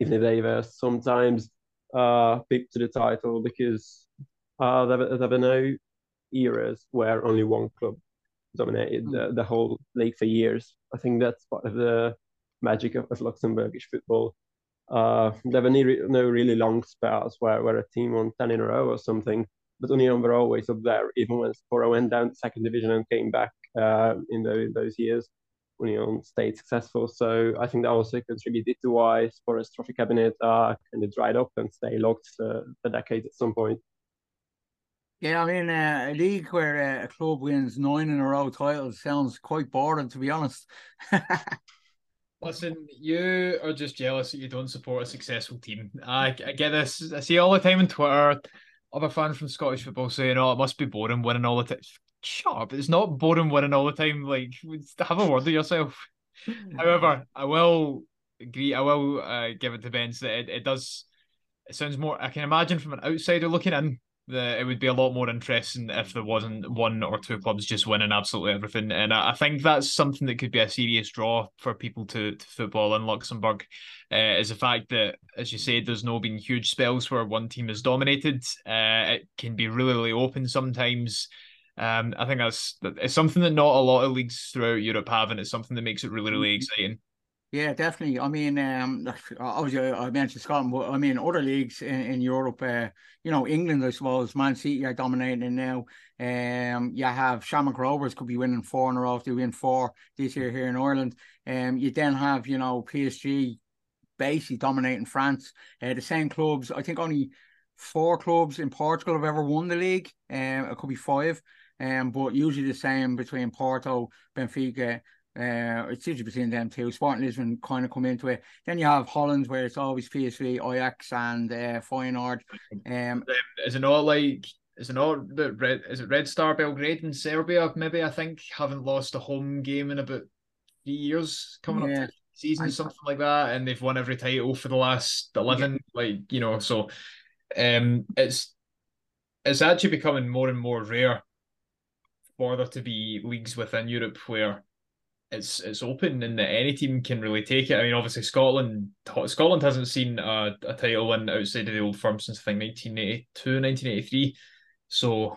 even if they were sometimes uh, picked to the title because uh, there, there were no eras where only one club dominated mm. the, the whole league for years. I think that's part of the magic of, of Luxembourgish football. Uh, there were no really long spells where, where a team won 10 in a row or something, but Union were always up there, even when Spora went down to second division and came back uh, in, the, in those years. Union stayed successful. So I think that also contributed to why Spora's trophy cabinet uh, kind of dried up and stay locked for, for decades at some point. Yeah, I mean, uh, a league where uh, a club wins nine in a row titles sounds quite boring, to be honest. [laughs] Listen, you are just jealous that you don't support a successful team. I, I get this. I see all the time on Twitter other fans from Scottish football saying, "Oh, it must be boring winning all the time." Shut up! It's not boring winning all the time. Like, [laughs] have a word with yourself. However, I will agree. I will uh, give it to Ben that it, it does. It sounds more. I can imagine from an outsider looking in the, it would be a lot more interesting if there wasn't one or two clubs just winning absolutely everything. And I, I think that's something that could be a serious draw for people to, to football in Luxembourg. Uh, is the fact that, as you said, there's no been huge spells where one team is dominated. Uh, it can be really, really open sometimes. Um, I think that's it's something that not a lot of leagues throughout Europe have, and it's something that makes it really, really mm-hmm. exciting. Yeah, definitely. I mean, um, obviously I mentioned Scotland, but I mean other leagues in, in Europe. Uh, you know, England, I suppose, Man City are dominating now. Um, you have Shamrock Rovers could be winning four in a row if they win four this year here in Ireland. Um, you then have you know PSG basically dominating France. Uh, the same clubs. I think only four clubs in Portugal have ever won the league. Um, it could be five. Um, but usually the same between Porto, Benfica, uh, it's usually between them two. Sporting Lisbon kind of come into it. Then you have Holland, where it's always PSV, Ajax, and uh, Feyenoord. Um, is it not like is it not the red? Is it Red Star Belgrade in Serbia? Maybe I think haven't lost a home game in about three years coming yeah. up to season, I, something like that, and they've won every title for the last eleven. Yeah. Like you know, so um, it's it's actually becoming more and more rare for there to be leagues within Europe where it's it's open and that any team can really take it. I mean, obviously Scotland Scotland hasn't seen a, a title win outside of the old firm since I think 1982, 1983. So,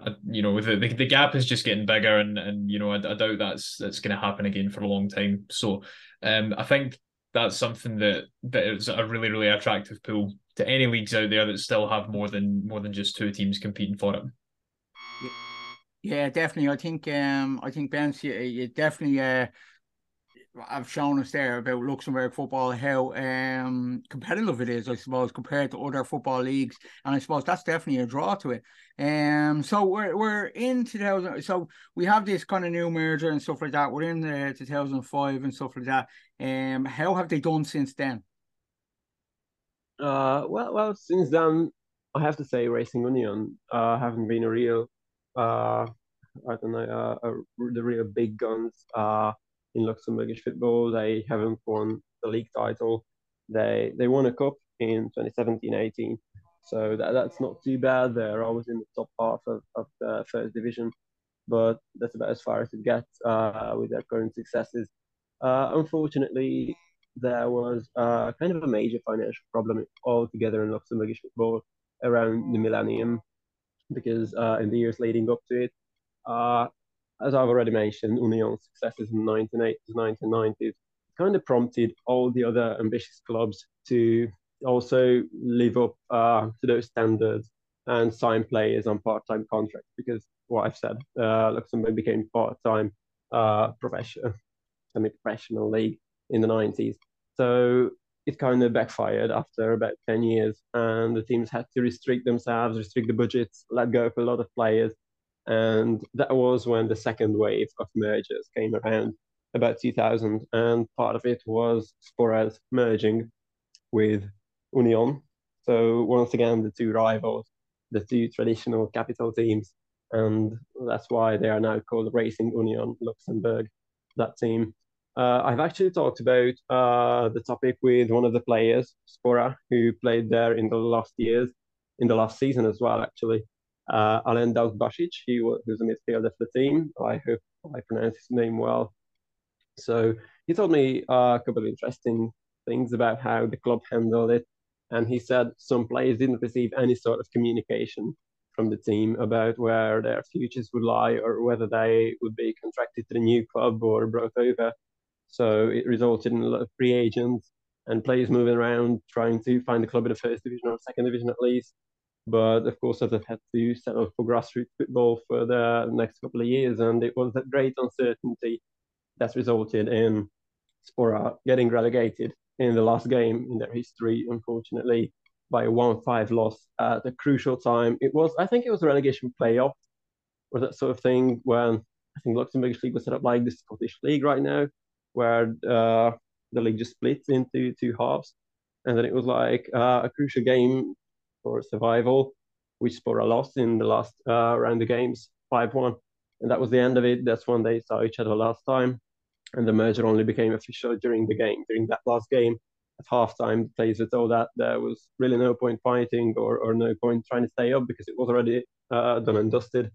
uh, you know, the, the, the gap is just getting bigger, and and you know, I, I doubt that's that's going to happen again for a long time. So, um, I think that's something that that is a really really attractive pool to any leagues out there that still have more than more than just two teams competing for it. Yeah, definitely. I think um I think Ben, you, you definitely uh have shown us there about Luxembourg football how um competitive it is, I suppose, compared to other football leagues, and I suppose that's definitely a draw to it. Um, so we're we're in two thousand. So we have this kind of new merger and stuff like that. We're in the two thousand five and stuff like that. Um, how have they done since then? Uh, well, well, since then, I have to say, Racing Union uh haven't been a real I don't know, uh, the real big guns uh, in Luxembourgish football. They haven't won the league title. They they won a cup in 2017-18, so that, that's not too bad. They're always in the top half of, of the first division, but that's about as far as it gets uh, with their current successes. Uh, unfortunately, there was uh, kind of a major financial problem altogether in Luxembourgish football around the millennium because uh, in the years leading up to it, uh, as I've already mentioned, Union's successes in the 1980s, 1990s kind of prompted all the other ambitious clubs to also live up uh, to those standards and sign players on part-time contracts because what I've said, uh, Luxembourg became part-time uh, professional, semi-professional league in the 90s. So it kind of backfired after about 10 years and the teams had to restrict themselves restrict the budgets let go of a lot of players. And that was when the second wave of mergers came around about 2000 and part of it was Sporas merging with union so once again the two rivals the two traditional capital teams and that's why they are now called racing union luxembourg that team uh, I've actually talked about uh, the topic with one of the players, Spora, who played there in the last years, in the last season as well, actually. Uh, Alen Dausbasic, he was, he a midfielder for the team. I hope I pronounce his name well. So he told me uh, a couple of interesting things about how the club handled it. And he said some players didn't receive any sort of communication from the team about where their futures would lie or whether they would be contracted to the new club or brought over. So it resulted in a lot of free agents and players moving around trying to find a club in the first division or second division at least. But of course, they've had to settle for grassroots football for the next couple of years, and it was that great uncertainty that's resulted in Spora getting relegated in the last game in their history, unfortunately, by a 1-5 loss at a crucial time. It was, I think, it was a relegation playoff, or that sort of thing. When I think Luxembourgish league was set up like the Scottish league right now, where uh, the league just splits into two halves, and then it was like uh, a crucial game for survival, which Spora lost in the last uh, round of games, five one, and that was the end of it. That's when they saw each other last time, and the merger only became official during the game, during that last game. At halftime, the players were told that there was really no point fighting or, or no point trying to stay up because it was already uh, done and dusted.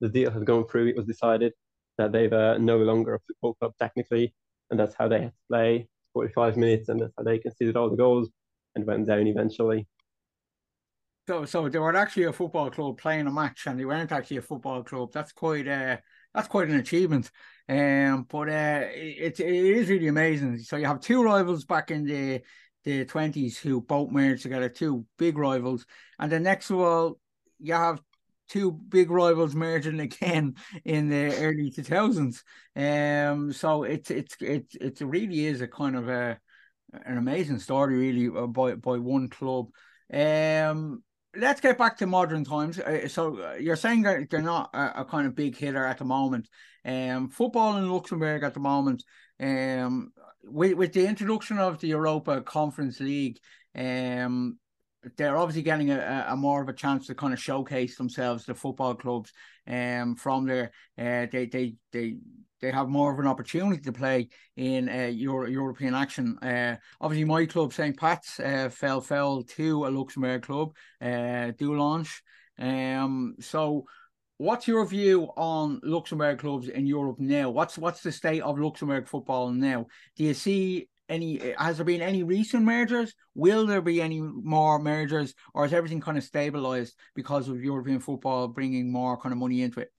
The deal had gone through. It was decided that they were no longer a football club technically, and that's how they had to play 45 minutes, and that's how they conceded all the goals and went down eventually. So, so they were actually a football club playing a match, and they weren't actually a football club. That's quite, uh, that's quite an achievement. Um, but uh, it, it is really amazing. So you have two rivals back in the the twenties who both merged together, two big rivals, and the next of all, you have two big rivals merging again in the early two thousands. Um, so it's it's it's it really is a kind of a an amazing story, really, uh, by by one club. Um, let's get back to modern times. Uh, so uh, you're saying that they're not a, a, kind of big hitter at the moment. Um, football in Luxembourg at the moment, um, with with the introduction of the Europa Conference League, um, they're obviously getting a, a more of a chance to kind of showcase themselves, the football clubs, um, from there. Uh, they they they they have more of an opportunity to play in uh, Euro- European action. Uh, obviously, my club, St. Pat's, uh, fell fell to a Luxembourg club, uh, Doulanges. Um, so, what's your view on Luxembourg clubs in Europe now? What's what's the state of Luxembourg football now? Do you see any? Has there been any recent mergers? Will there be any more mergers, or is everything kind of stabilized because of European football bringing more kind of money into it?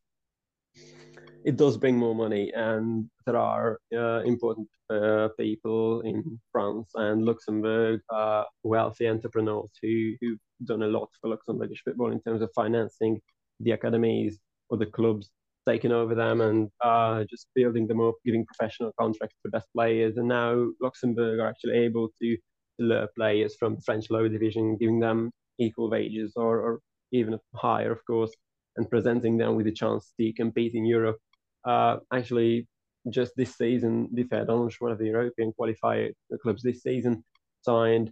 it does bring more money, and there are uh, important uh, people in France and Luxembourg, uh, wealthy entrepreneurs who who've done a lot for Luxembourgish football in terms of financing the academies or the clubs, taking over them and uh, just building them up, giving professional contracts to best players. And now Luxembourg are actually able to lure players from the French lower division, giving them equal wages or, or even higher, of course, and presenting them with a chance to compete in Europe uh, actually just this season, the Verdonge, one of the European qualifier clubs this season, signed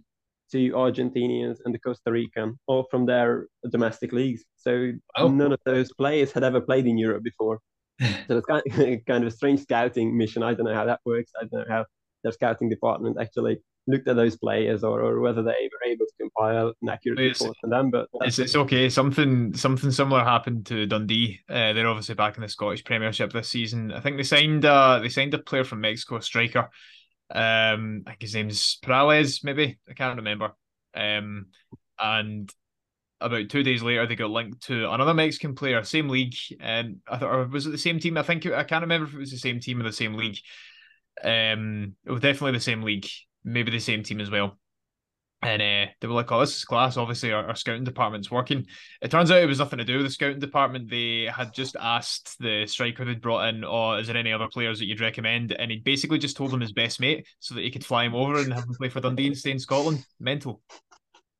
two Argentinians and the Costa Rican, all from their domestic leagues. So oh. none of those players had ever played in Europe before. [laughs] so it's kind of, [laughs] kind of a strange scouting mission. I don't know how that works. I don't know how their scouting department actually looked at those players or, or whether they were able to compile an accurate it's, report on them. But it's, it's okay. Something something similar happened to Dundee. Uh, they're obviously back in the Scottish Premiership this season. I think they signed uh they signed a player from Mexico, a striker. Um, I think his name's Perales, maybe I can't remember. Um, and about two days later, they got linked to another Mexican player, same league. And I thought, or was it the same team? I think I can't remember if it was the same team or the same league. Um, it was definitely the same league maybe the same team as well. And uh, they were like, "Oh, this is class." Obviously, our, our, scouting department's working. It turns out it was nothing to do with the scouting department. They had just asked the striker they'd brought in, "Oh, is there any other players that you'd recommend?" And he basically just told them his best mate so that he could fly him over and have him play for Dundee and stay in Scotland. Mental.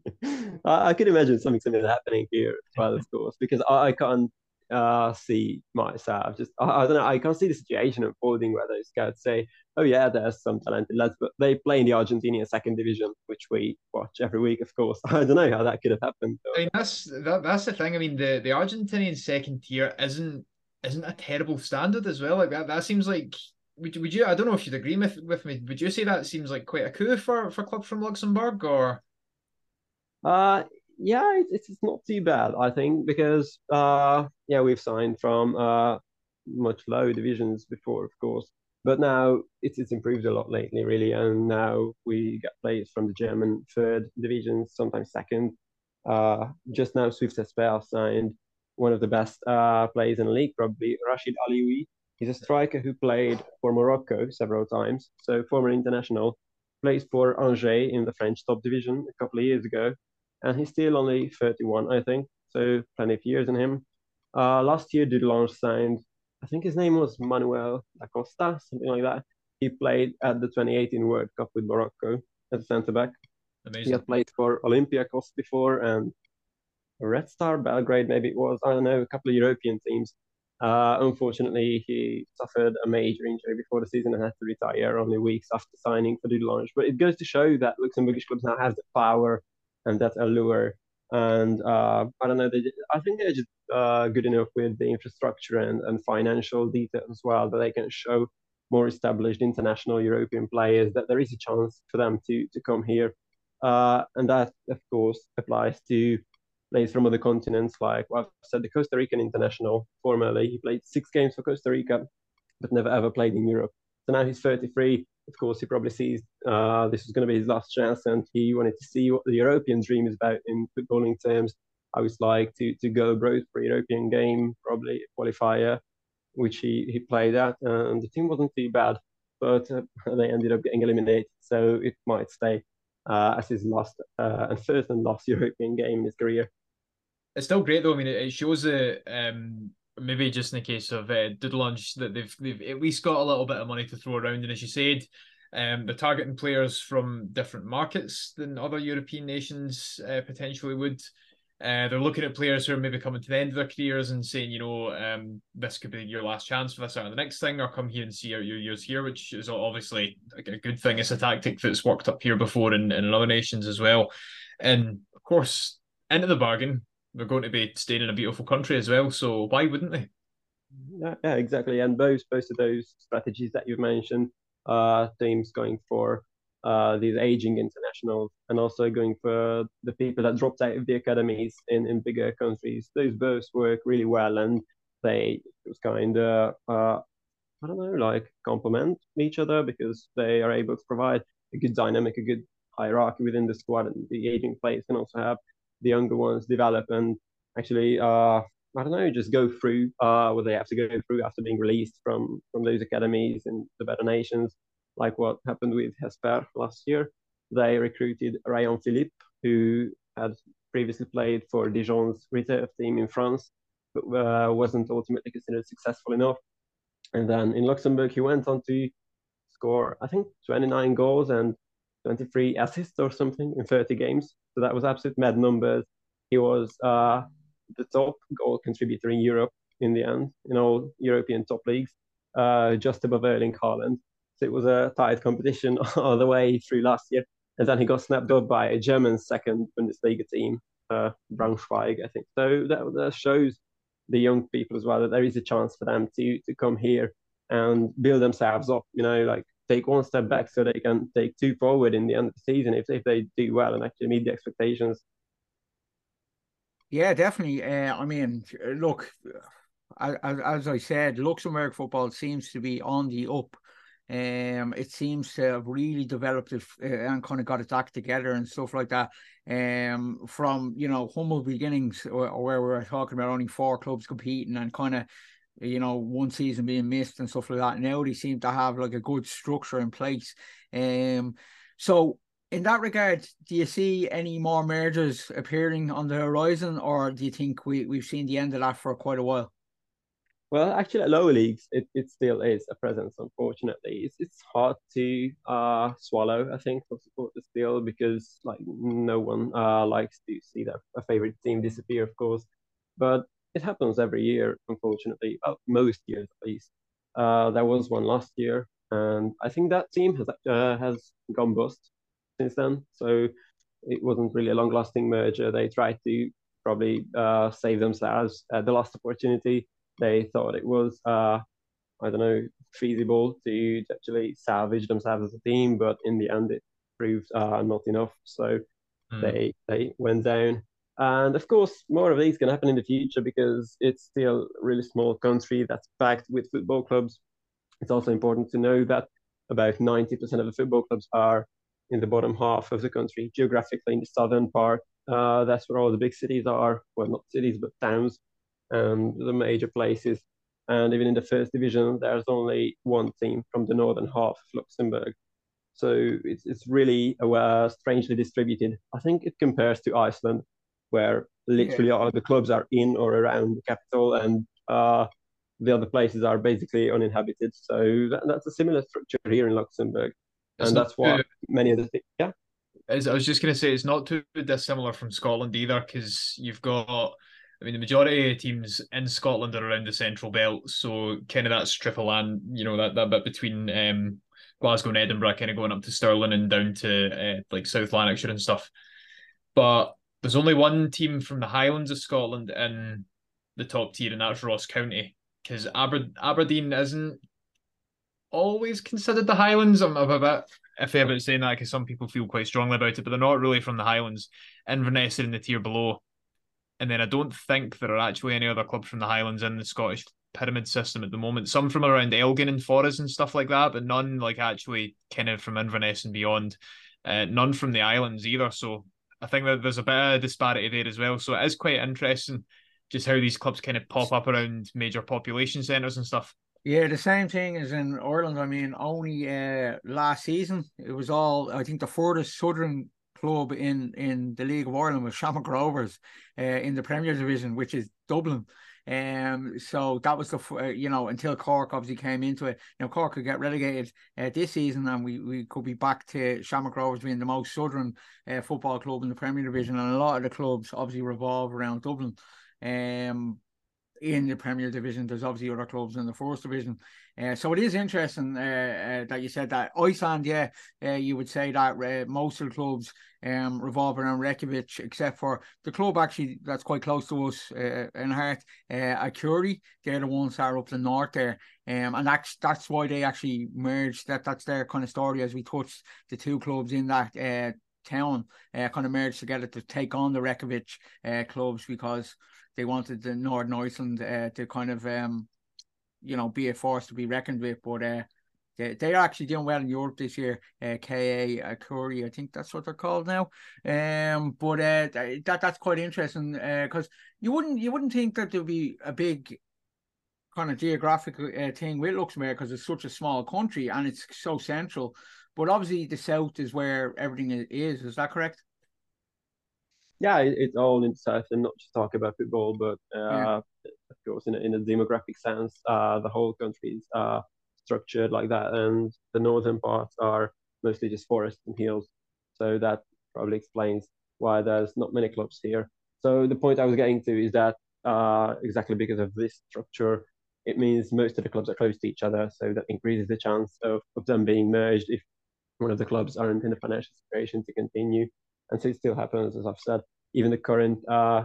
[laughs] I, I could imagine something similar happening here as well, of course, because I, I can't uh, see myself. Just I, I, don't know. I can't see the situation unfolding where those scouts say, "Oh yeah, there's some talented lads," but they play in the Argentinian second division, which we watch every week. Of course, [laughs] I don't know how that could have happened. I mean, that's that, that's the thing. I mean, the the Argentinian second tier isn't isn't a terrible standard as well. Like that, that seems like. Would, would you? I don't know if you'd agree with, with me. Would you say that seems like quite a coup for for clubs from Luxembourg, or? Uh, yeah, it's, not too bad, I think, because uh, yeah, we've signed from uh, much lower divisions before, of course, but now it's it's improved a lot lately, really, and now we get players from the German third division, sometimes second. Uh, just now, Swift Esper signed one of the best uh, players in the league, probably Rashid Alioui. He's a striker who played for Morocco several times, so former international. Plays for Angers in the French top division a couple of years ago, and he's still only 31, I think, so plenty of years in him. Uh, last year, Dudelange signed, I think his name was Manuel da Costa, something like that. He played at the 2018 World Cup with Morocco as a centre back. Amazing. He had played for Olympiacos before and Red Star Belgrade, maybe it was, I don't know, a couple of European teams. Uh, unfortunately, he suffered a major injury before the season and had to retire only weeks after signing for Dudelange. But it goes to show that Luxembourgish clubs now have the power and that allure. And uh, I don't know, they, I think they're just uh, good enough with the infrastructure and, and financial detail as well that they can show more established international European players that there is a chance for them to, to come here. Uh, and that, of course, applies to players from other continents, like well, I've said, the Costa Rican international. Formerly, he played six games for Costa Rica, but never ever played in Europe. So now he's 33. Of course, he probably sees uh, this is going to be his last chance, and he wanted to see what the European dream is about in footballing terms. I was like to to go abroad for a European game, probably a qualifier, which he, he played at, and the team wasn't too bad, but uh, [laughs] they ended up getting eliminated, so it might stay uh, as his last uh, and first and last [laughs] European game in his career it's still great though. I mean, it, shows that um, maybe just in the case of uh, Dudelange that they've they've at least got a little bit of money to throw around, and as you said, um, they're targeting players from different markets than other European nations uh, potentially would. Uh, they're looking at players who are maybe coming to the end of their careers and saying, you know, um, this could be your last chance for this or the next thing, or come here and see out your years here, which is obviously a good thing. It's a tactic that's worked up here before in, in other nations as well. And of course, into the bargain, they're going to be staying in a beautiful country as well. So why wouldn't they? Yeah, yeah exactly. And both both of those strategies that you've mentioned, uh, teams going for uh, these aging internationals and also going for the people that dropped out of the academies in, in bigger countries. Those both work really well and they just kind of, uh, I don't know, like complement each other because they are able to provide a good dynamic, a good hierarchy within the squad. And the aging players can also have the younger ones develop and actually uh, I don't know, just go through uh, what they have to go through after being released from from those academies in the better nations, like what happened with Hesper last year. They recruited Ryan Philippe, who had previously played for Dijon's reserve team in France, but uh, wasn't ultimately considered successful enough. And then in Luxembourg, he went on to score, I think, 29 goals and 23 assists or something in 30 games. So that was absolute mad numbers. He was uh, the top goal contributor in Europe in the end, in all European top leagues, uh, just above Erling Haaland. So it was a tight competition [laughs] all the way through last year. And then he got snapped up by a German second Bundesliga team, uh, Braunschweig, I think. So that, that shows the young people as well that there is a chance for them to to come here and build themselves up. You know, like take one step back so they can take two forward in the end of the season if, if they do well and actually meet the expectations. Yeah, definitely. Uh, I mean, look, as, as I said, Luxembourg football seems to be on the up. Um, it seems to have really developed it uh, and kind of got its act together and stuff like that. Um, from you know humble beginnings where, where we are talking about only four clubs competing and kind of you know, one season being missed and stuff like that. Now they seem to have like a good structure in place. Um, so in that regard, do you see any more mergers appearing on the horizon, or do you think we we've seen the end of that for quite a while? Well, actually, at lower leagues, it, it still is a presence. Unfortunately, it's it's hard to uh swallow. I think for supporters still because like no one uh likes to see their a favorite team disappear, of course. But it happens every year, unfortunately. Well, most years at least. Uh, there was one last year, and I think that team has uh, has gone bust since then. So it wasn't really a long-lasting merger. They tried to probably uh, save themselves at the last opportunity. They thought it was, uh, I don't know, feasible to actually salvage themselves as a team, but in the end, it proved uh, not enough. So mm. they they went down. And of course, more of these can happen in the future because it's still a really small country that's packed with football clubs. It's also important to know that about 90% of the football clubs are in the bottom half of the country, geographically in the southern part. Uh, that's where all the big cities are. Well, not cities, but towns. and the major places. And even in the first division, there's only one team from the northern half of Luxembourg. So it's it's really uh, strangely distributed. I think it compares to Iceland, where literally yeah. all the clubs are in or around the capital, and uh, the other places are basically uninhabited. So that, that's a similar structure here in Luxembourg, and that's what many of the yeah. As I was just going to say, it's not too dissimilar from Scotland either, because you've got. I mean, the majority of teams in Scotland are around the central belt, so kind of that strip of land, you know, that, that bit between um, Glasgow and Edinburgh, kind of going up to Stirling and down to uh, like South Lanarkshire and stuff. But there's only one team from the Highlands of Scotland in the top tier, and that's Ross County because Aber- Aberdeen isn't always considered the Highlands. I'm, I'm a bit iffy about saying that because some people feel quite strongly about it, but they're not really from the Highlands. Inverness are in the tier below. And then I don't think there are actually any other clubs from the Highlands in the Scottish pyramid system at the moment. Some from around Elgin and Forres and stuff like that, but none like actually kind of from Inverness and beyond. Uh, none from the islands either. So I think that there's a bit of disparity there as well. So it is quite interesting just how these clubs kind of pop up around major population centres and stuff. Yeah, the same thing as in Ireland. I mean, only uh, last season it was all. I think the furthest southern club in in the League of Ireland was Shamrock Rovers uh, in the Premier Division, which is Dublin. Um, so that was the uh, you know until Cork obviously came into it. Know, Cork could get relegated uh, this season, and we we could be back to Shamrock Rovers being the most southern uh, football club in the Premier Division, and a lot of the clubs obviously revolve around Dublin. Um, in the Premier Division, there's obviously other clubs in the First Division. Uh, so it is interesting uh, uh, that you said that Iceland. Yeah, uh, you would say that uh, most of the clubs um, revolve around Reykjavik, except for the club actually that's quite close to us uh, in heart, uh, Akureyri. They're the ones that are up the north there, um, and that's that's why they actually merged. That that's their kind of story as we touched the two clubs in that town uh, kind of merged together to take on the Reykjavik uh, clubs because they wanted the Northern Iceland uh, to kind of um, you know be a force to be reckoned with. But uh, they they are actually doing well in Europe this year. Uh, KA Curry, I think that's what they're called now. Um, but uh, that that's quite interesting because uh, you wouldn't you wouldn't think that there'd be a big kind of geographic uh, thing with Luxembourg because it's such a small country and it's so central. But obviously, the south is where everything is. Is that correct? Yeah, it's all in the south, and not just talk about football, but uh, yeah. of course, in a, in a demographic sense, uh, the whole country is uh, structured like that, and the northern parts are mostly just forests and hills. So that probably explains why there's not many clubs here. So the point I was getting to is that uh, exactly because of this structure, it means most of the clubs are close to each other, so that increases the chance of, of them being merged if one of the clubs aren't in a financial situation to continue. And so it still happens, as I've said. Even the current uh,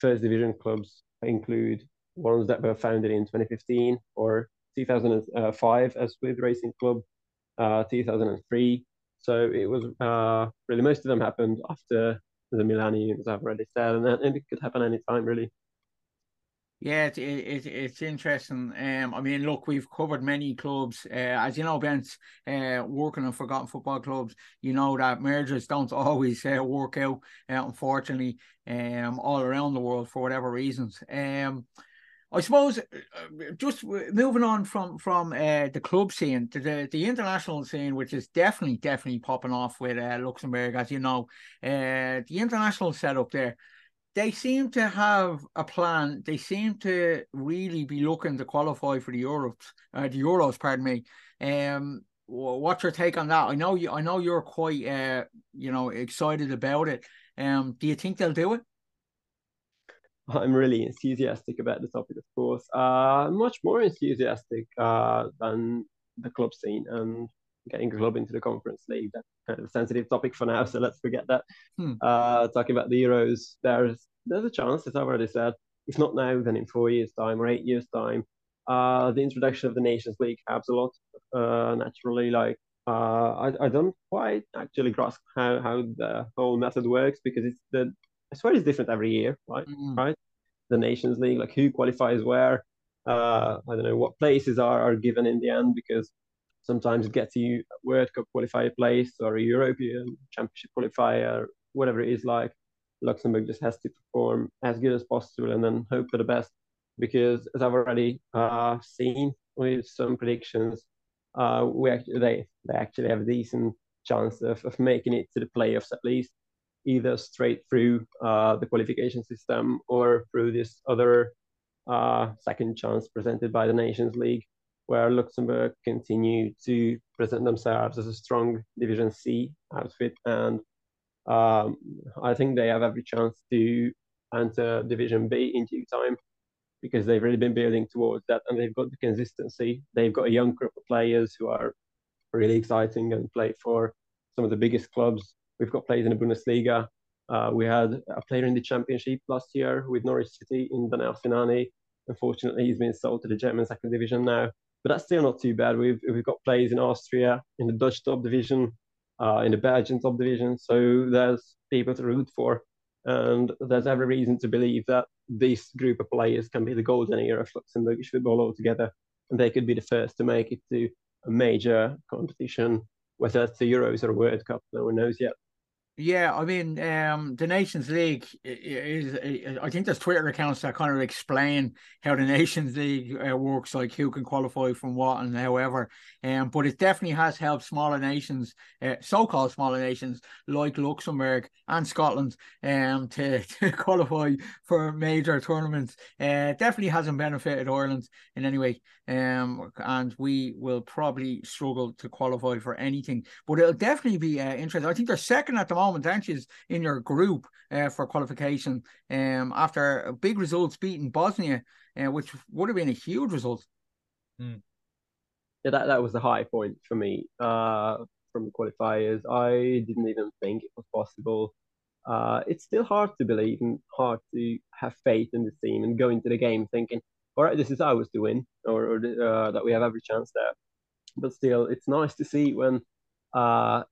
first division clubs include ones that were founded in 2015 or 2005, as with Racing Club, uh, 2003. So it was uh, really most of them happened after the millennium, as I've already said, and, and it could happen anytime, really. Yeah, it, it, it's interesting. Um, I mean, look, we've covered many clubs. Uh, as you know, Ben's uh, working on forgotten football clubs. You know that mergers don't [laughs] always uh, work out, uh, unfortunately, um, all around the world for whatever reasons. Um, I suppose uh, just moving on from from uh, the club scene to the, the international scene, which is definitely definitely popping off with uh, Luxembourg, as you know, uh, the international setup there they seem to have a plan. They seem to really be looking to qualify for the Euros. Uh, the Euros, pardon me. Um, what's your take on that? I know you. I know you're quite, uh, you know, excited about it. Um, do you think they'll do it? [laughs] I'm really enthusiastic about the topic, of course. Uh, much more enthusiastic uh, than the club scene and getting a club into the Conference League. That's kind of a sensitive topic for now, [laughs] so let's forget that. Hmm. Uh, talking about the Euros, there's there's a chance, as I've already said, if not now, then in four years' time or eight years' time. Uh, the introduction of the Nations League helps a lot. Uh, naturally, like uh, I, I don't quite actually grasp how, how the whole method works because it's the I swear it's different every year, right? Mm-hmm. Right? The Nations League, like who qualifies where. Uh, I don't know what places are, are given in the end because sometimes it gets you a World Cup qualifier place or a European Championship qualifier, whatever it is like. Luxembourg just has to perform as good as possible and then hope for the best. because as I've already uh, seen with some predictions, uh, we actually they they actually have a decent chance of, of making it to the playoffs at least, either straight through uh, the qualification system or through this other uh, second chance presented by the Nations League, where Luxembourg continue to present themselves as a strong Division C outfit, and um, I think they have every chance to enter Division B in due time because they've really been building towards that and they've got the consistency. They've got a young group of players who are really exciting and play for some of the biggest clubs. We've got players in the Bundesliga. Uh, we had a player in the Championship last year with Norwich City in Danel Sinani. Unfortunately, he's been sold to the German second division now, but that's still not too bad. We've we've got players in Austria, in the Dutch top division, uh, in the Belgian top division. So there's people to root for, and there's every reason to believe that this group of players can be the golden era of Luxembourgish football altogether, and they could be the first to make it to a major competition, whether it's the Euros or a World Cup, no one knows yet. Yeah, I mean, um, the Nations League is, is, I think there's Twitter accounts that kind of explain how the Nations League uh, works, like who can qualify from what and however. Um, but it definitely has helped smaller nations, uh, so-called smaller nations like Luxembourg and Scotland, um, to, [laughs] to qualify for major tournaments. Uh, definitely hasn't benefited Ireland in any way. Um, and we will probably struggle to qualify for anything, but it'll definitely be uh, interesting. I think they're second at the moment moment, aren't you, in your group uh, for qualification um, after a big results beating Bosnia, uh, which would have been a huge result. Mm. Yeah, that, that was the high point for me uh, from the qualifiers. I didn't even think it was possible. Uh, it's still hard to believe and hard to have faith in the team and go into the game thinking, all right, this is ours to win, or, or uh, that we have every chance there. But still, it's nice to see when uh,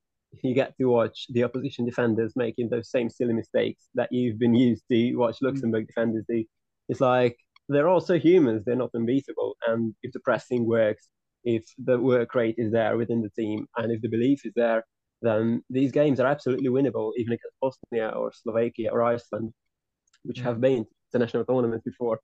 you get to watch the opposition defenders making those same silly mistakes that you've been used to watch mm. Luxembourg defenders do. It's like they're also humans, they're not unbeatable. And if the pressing works, if the work rate is there within the team, and if the belief is there, then these games are absolutely winnable, even against Bosnia or Slovakia or Iceland, which have been to national tournaments before.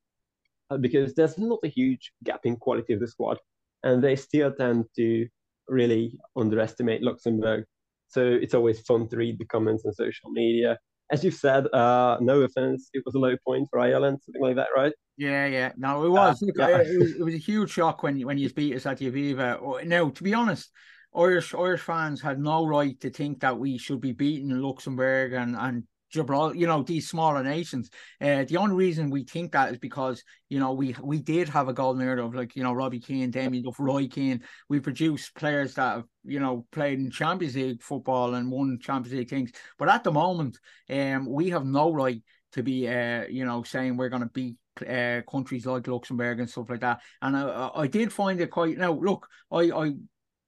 Uh, because there's not a huge gap in quality of the squad, and they still tend to really underestimate Luxembourg so it's always fun to read the comments on social media. As you've said, uh, no offense, it was a low point for Ireland, something like that, right? Yeah, yeah. No, it was. Uh, yeah. it, was it was a huge shock when when you beat us at the Aviva. Now, to be honest, Irish Irish fans had no right to think that we should be beating Luxembourg and and Gibraltar, you know, these smaller nations. Uh, the only reason we think that is because, you know, we we did have a golden era of like, you know, Robbie Keane, Damien Duff, Roy Keane. We produced players that have, you know, played in Champions League football and won Champions League things. But at the moment, um, we have no right to be, uh, you know, saying we're going to beat uh, countries like Luxembourg and stuff like that. And I, I did find it quite. Now, look, I, I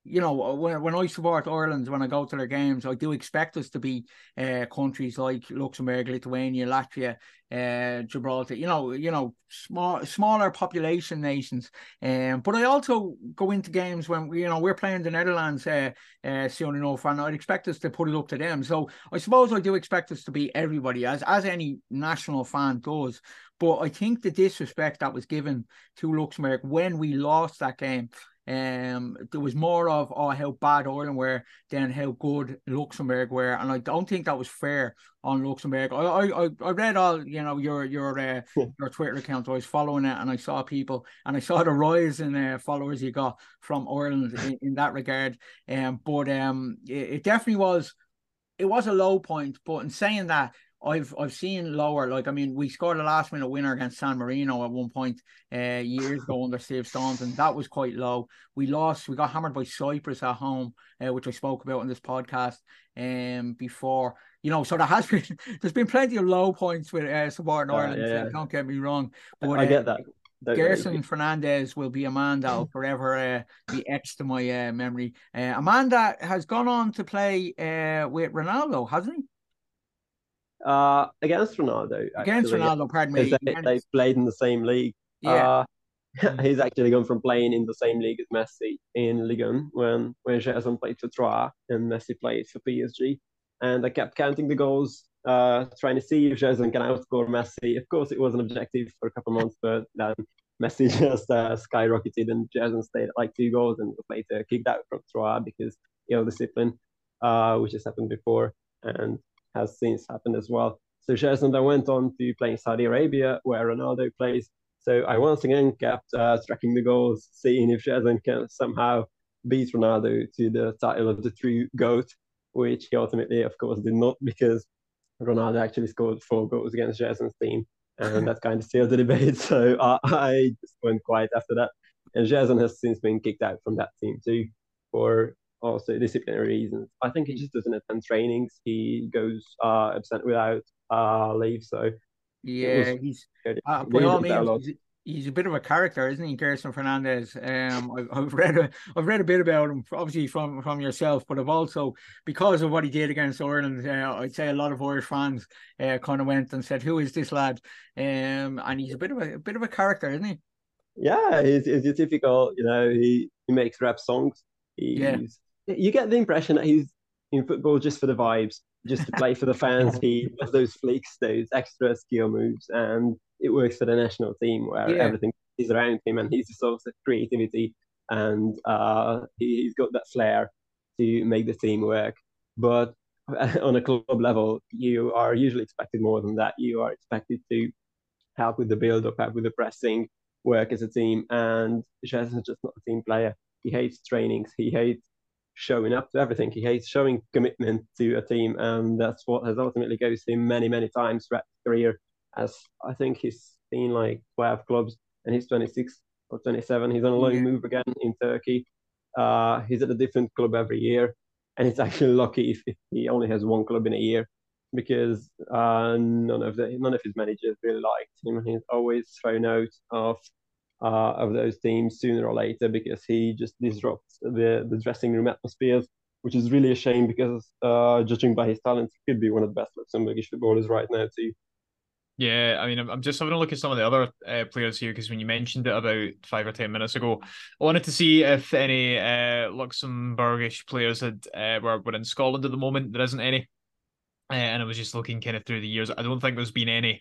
you know, uh, when, when I support Ireland, when I go to their games, I do expect us to be uh, countries like Luxembourg, Lithuania, Latvia, uh, Gibraltar. You know, you know, small, smaller population nations. Um, but I also go into games when you know we're playing the Netherlands uh, uh, soon enough, and I'd expect us to put it up to them. So I suppose I do expect us to be everybody, as as any national fan does. But I think the disrespect that was given to Luxembourg when we lost that game um, there was more of oh how bad Ireland were than how good Luxembourg were, and I don't think that was fair on Luxembourg. I I I read all you know your your uh, your Twitter account. I was following it, and I saw people, and I saw the rise in uh, followers you got from Ireland in, in that regard. Um, but um, it, it definitely was it was a low point. But in saying that, I've I've seen lower. Like I mean, we scored a last minute winner against San Marino at one point uh, years ago under Steve Staunton That was quite low. We lost. We got hammered by Cyprus at home, uh, which I spoke about in this podcast um before. You know, so there has [laughs] been there's been plenty of low points with uh, supporting Ireland. Yeah. Don't get me wrong. But, I get uh, that. Don't Gerson. Fernandez will be a man that will [laughs] forever uh, be etched to my uh, memory. Uh, a man that has gone on to play uh, with Ronaldo, hasn't he? Uh, against Ronaldo. Actually. Against Ronaldo, pardon me. They, they, played in the same league. Yeah. Uh, [laughs] he's actually gone from playing in the same league as Messi in Ligue 1 when when Gerson played for Troyes and Messi played for PSG. And I kept counting the goals uh, trying to see if Gerson can outscore Messi. Of course, it was an objective for a couple of months, but then Messi [laughs] just uh, skyrocketed and Gerson stayed at like two goals and was later kicked out from Troyes because ill you know, discipline, uh, which has happened before and has since happened as well. So Gerson then went on to play in Saudi Arabia, where Ronaldo plays. So I once again kept uh, tracking the goals, seeing if Gerson can somehow beat Ronaldo to the title of the true GOAT, which he ultimately, of course, did not because Ronaldo actually scored four goals against Gerson's team, and that kind of sealed the debate. [laughs] So I, I just went quiet after that. And Gerson has since been kicked out from that team too for also disciplinary reasons. I think he just doesn't attend trainings. He goes uh, absent without uh, leave. So yeah, he's uh, by all means, he's a bit of a character, isn't he, Gerson Fernandez? Um, I've, I've read a, I've read a bit about him, obviously from from yourself, but I've also because of what he did against Ireland. Uh, I'd say a lot of Irish fans uh, kind of went and said, "Who is this lad?" Um, and he's a bit of a, a bit of a character, isn't he? Yeah, he's, he's a typical. You know, he he makes rap songs. He's, yeah. You get the impression that he's in football just for the vibes, just to play for the fans. [laughs] he does those flicks, those extra skill moves, and it works for the national team where yeah. everything is around him and he's a source of creativity and uh, he, has got that flair to make the team work. But [laughs] on a club level, you are usually expected more than that. You are expected to help with the build up, help with the pressing, work as a team. And is just not a team player. He hates trainings. He hates showing up to everything. He hates showing commitment to a team. And that's what has ultimately goes him many, many times throughout his career as I think he's seen like 12 clubs and he's 26 or 27. He's on a loan yeah. move again in Turkey. Uh, he's at a different club every year. And it's [laughs] actually lucky if, he only has one club in a year because uh, none of the none of his managers really liked him. He's always thrown out of uh, of those teams sooner or later because he just disrupts the the dressing room atmospheres, which is really a shame because uh, judging by his talents, he could be one of the best Luxembourgish footballers right now too. Yeah, I mean, I'm just having a look at some of the other uh, players here because when you mentioned it about five or ten minutes ago, I wanted to see if any uh, Luxembourgish players had uh, were, were in Scotland at the moment. There isn't any, uh, and I was just looking kind of through the years. I don't think there's been any.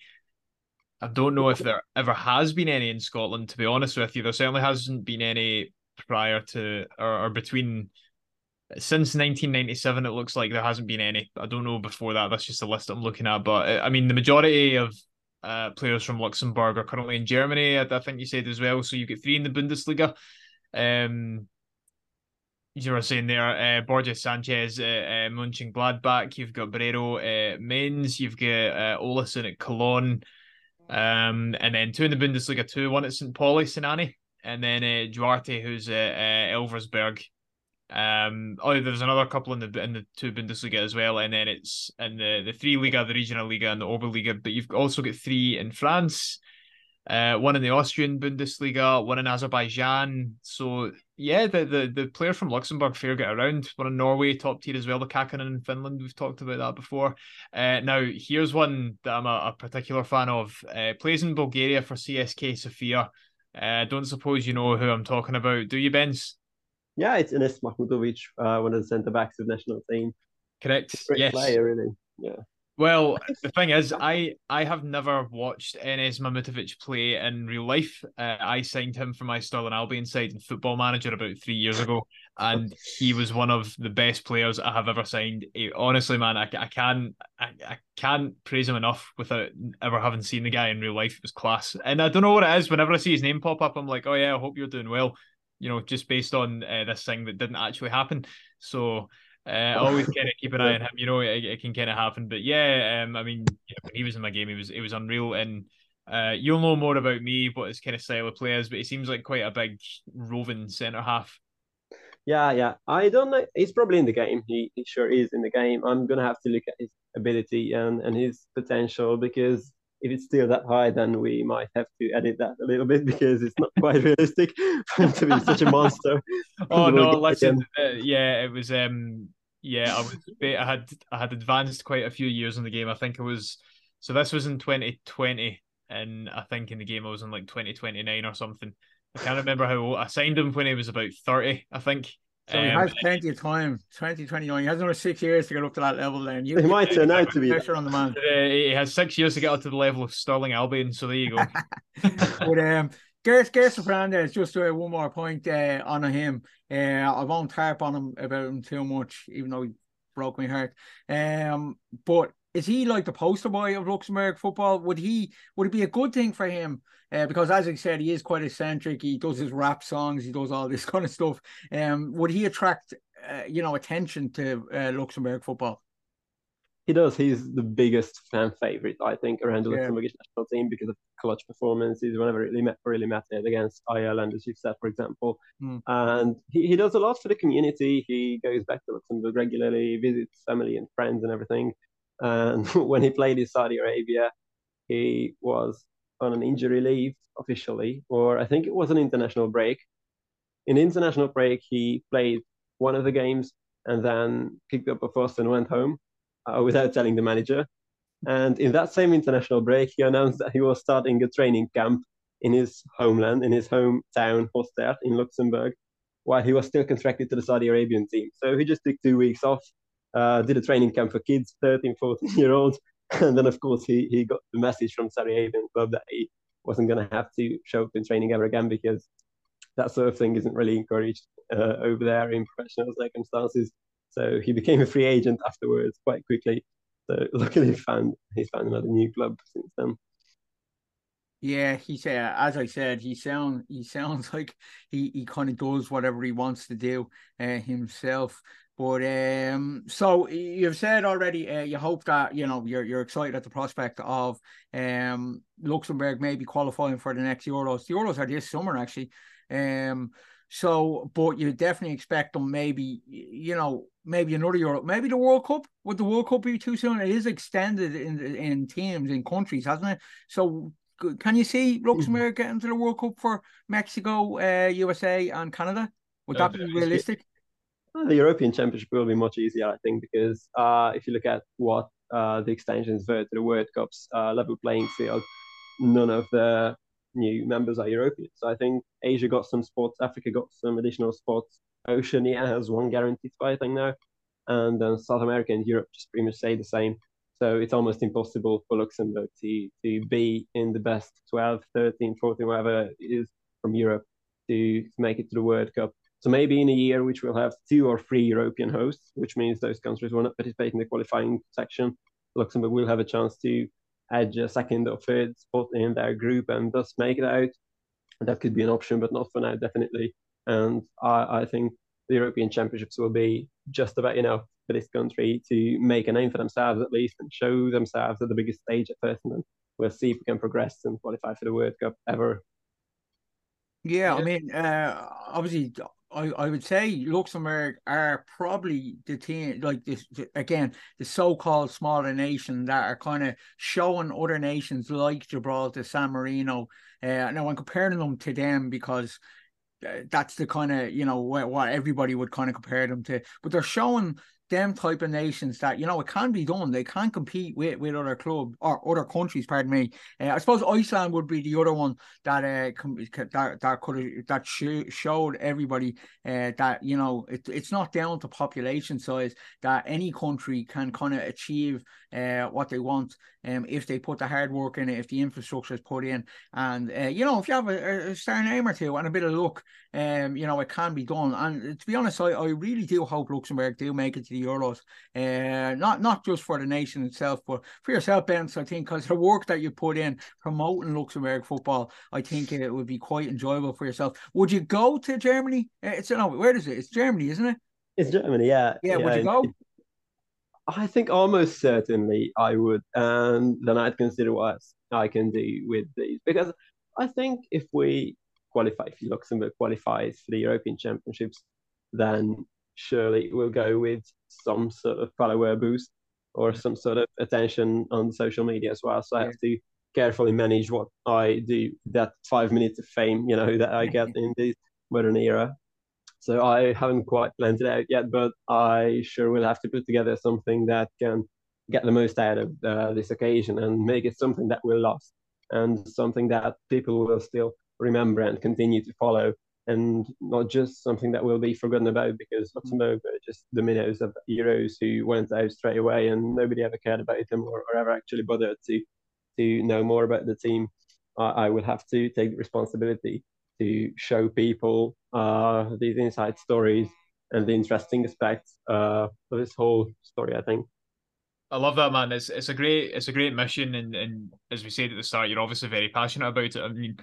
I don't know if there ever has been any in Scotland. To be honest with you, there certainly hasn't been any prior to or, or between since 1997 it looks like there hasn't been any i don't know before that that's just a list i'm looking at but i mean the majority of uh, players from luxembourg are currently in germany I, I, think you said as well so you've got three in the bundesliga um you were saying there, uh, Borges Sanches, uh, uh, Mönchengladbach. You've got Barreiro, uh, Mainz. You've got uh, Olesen at Cologne, um, and then two in the Bundesliga, two, one at St. Pauli, Sinani, and then uh, Duarte, who's at uh, Elversberg. Um, oh, there's another couple in the in the two Bundesliga as well, and then it's in the the three Liga, the Regional Liga, and the Oberliga. But you've also got three in France, uh, one in the Austrian Bundesliga, one in Azerbaijan. So yeah, the the the player from Luxembourg fair get around. One in Norway, top tier as well. The Kakkonen in Finland, we've talked about that before. Uh, now here's one that I'm a, a particular fan of. Uh, plays in Bulgaria for CSKA Sofia. Uh, don't suppose you know who I'm talking about, do you, Bence? Yeah, it's Enes Mahmutovic, uh, one of the centre backs of the national team. Correct. Great yes. player, really. Yeah. Well, [laughs] the thing is, I I have never watched Enes Mahmutovic play in real life. Uh, I signed him for my Stirling Albion side in Football Manager about three years ago, and he was one of the best players I have ever signed. He, honestly, man, I, I can't I, I can't praise him enough without ever having seen the guy in real life. It was class, and I don't know what it is. Whenever I see his name pop up, I'm like, oh yeah, I hope you're doing well you know, just based on uh, this thing that didn't actually happen. So uh, I always kind of keep an eye on him. You know, it, it can kind of happen. But yeah, um, I mean, yeah, when he was in my game, he was it was unreal. And uh, you'll know more about me, what his kind of style of play is. But he seems like quite a big roving centre half. Yeah, yeah. I don't know. He's probably in the game. He, he sure is in the game. I'm gonna have to look at his ability and and his potential because if it's still that high, then we might have to edit that a little bit [laughs] because it's not quite realistic [laughs] for him to be such a monster. [laughs] oh no, listen, uh, yeah, it was um yeah, I was I had I had advanced quite a few years in the game. I think it was so this was in 2020 and I think in the game I was in like 2029 or something. I can't remember how old I signed him when he was about 30, I think. So um, he has plenty of time. 2029. He has another six years to get up to that level. Then you he might turn out to be pressure on the man. Uh, he has six years to get up to the level of Stirling Albion. So there you go. [laughs] [laughs] but um, Gareth Gareth Fernandez, just uh, one more point uh, on him. Uh, I won't harp on him about him too much, even though he broke my heart. Um, but is he like the poster boy of Luxembourg football? Would he would it be a good thing for him? Uh, because as I said, he is quite eccentric. He does his rap songs. He does all this [laughs] kind of stuff. Um, would he attract uh, you know attention to uh, Luxembourg football? He does. He's the biggest fan favorite, I think, around the yeah. Luxembourgish national team because of clutch performances whenever it really, met, really mattered against Ireland, as you've said, for example. Mm. And he, he does a lot for the community. He goes back to Luxembourg regularly, visits family and friends and everything. And [laughs] when he played in Saudi Arabia, he was on an injury leave officially, or I think it was an international break. In international break, he played one of the games and then picked up a fuss and went home uh, without telling the manager. And in that same international break, he announced that he was starting a training camp in his homeland, in his hometown, Hostert, in Luxembourg, while he was still contracted to the Saudi Arabian team. So he just took two weeks off uh, did a training camp for kids, 13, 14 year olds. [laughs] And then, of course, he, he got the message from Arabian club that he wasn't going to have to show up in training ever again because that sort of thing isn't really encouraged uh, over there in professional circumstances. So he became a free agent afterwards quite quickly. So [laughs] luckily, he found he's found another new club since then. Yeah, he said, as I said, he sound he sounds [laughs] like he, he kind of does whatever he wants to do uh, himself. But um, so you've said already, uh, you hope that you know you're you're excited at the prospect of um Luxembourg maybe qualifying for the next Euros. The Euros are this summer actually. Um, so but you definitely expect them maybe you know maybe another Euro, maybe the World Cup. Would the World Cup be too soon? It is extended in in teams in countries, hasn't it? So can you see Luxembourg getting to the World Cup for Mexico, uh, USA, and Canada? Would that uh, be realistic? The European Championship will be much easier, I think, because uh, if you look at what uh, the extensions were to the World Cups, uh, level playing field, none of the new members are European. So I think Asia got some spots, Africa got some additional spots, Oceania has one guaranteed spot, I think now, and then South America and Europe just pretty much say the same. So it's almost impossible for Luxembourg to, to be in the best 12, 13, 14, whatever it is from Europe to, to make it to the World Cup. So maybe in a year which will have two or three European hosts, which means those countries will not participate in the qualifying section, Luxembourg will have a chance to edge a second or third spot in their group and thus make it out. That could be an option, but not for now, definitely. And I, I think the European Championships will be just about enough for this country to make a name for themselves at least and show themselves at the biggest stage at first. And then we'll see if we can progress and qualify for the World Cup ever. Yeah, I mean, uh, obviously, I, I would say Luxembourg are probably the team like this again the so-called smaller nation that are kind of showing other nations like Gibraltar, San Marino. Uh, now I'm comparing them to them because uh, that's the kind of you know what, what everybody would kind of compare them to, but they're showing them type of nations that you know it can be done. They can compete with, with other club or other countries. Pardon me. Uh, I suppose Iceland would be the other one that uh that that could that sh- showed everybody uh, that you know it, it's not down to population size that any country can kind of achieve uh, what they want um, if they put the hard work in it, if the infrastructure is put in, and uh, you know if you have a, a star name or two and a bit of luck, um, you know it can be done. And to be honest, I, I really do hope Luxembourg do make it to the Euros, uh, not not just for the nation itself, but for yourself, Ben. I think because the work that you put in promoting Luxembourg football, I think it would be quite enjoyable for yourself. Would you go to Germany? Uh, it's no, where is it? It's Germany, isn't it? It's Germany, yeah. Yeah, yeah would you go? I think almost certainly I would, and then I'd consider what I can do with these because I think if we qualify, if Luxembourg qualifies for the European Championships, then surely we'll go with some sort of follower boost or some sort of attention on social media as well. So I have to carefully manage what I do. That five minutes of fame, you know, that I get [laughs] in this modern era. So I haven't quite planned it out yet, but I sure will have to put together something that can get the most out of uh, this occasion and make it something that will last and something that people will still remember and continue to follow and not just something that will be forgotten about because Luxembourg were just the minnows of Euros who went out straight away and nobody ever cared about them or, or ever actually bothered to to know more about the team. I, I will have to take responsibility to show people uh, these inside stories and the interesting aspects uh, of this whole story. I think. I love that man. It's it's a great it's a great mission, and and as we said at the start, you're obviously very passionate about it. I mean,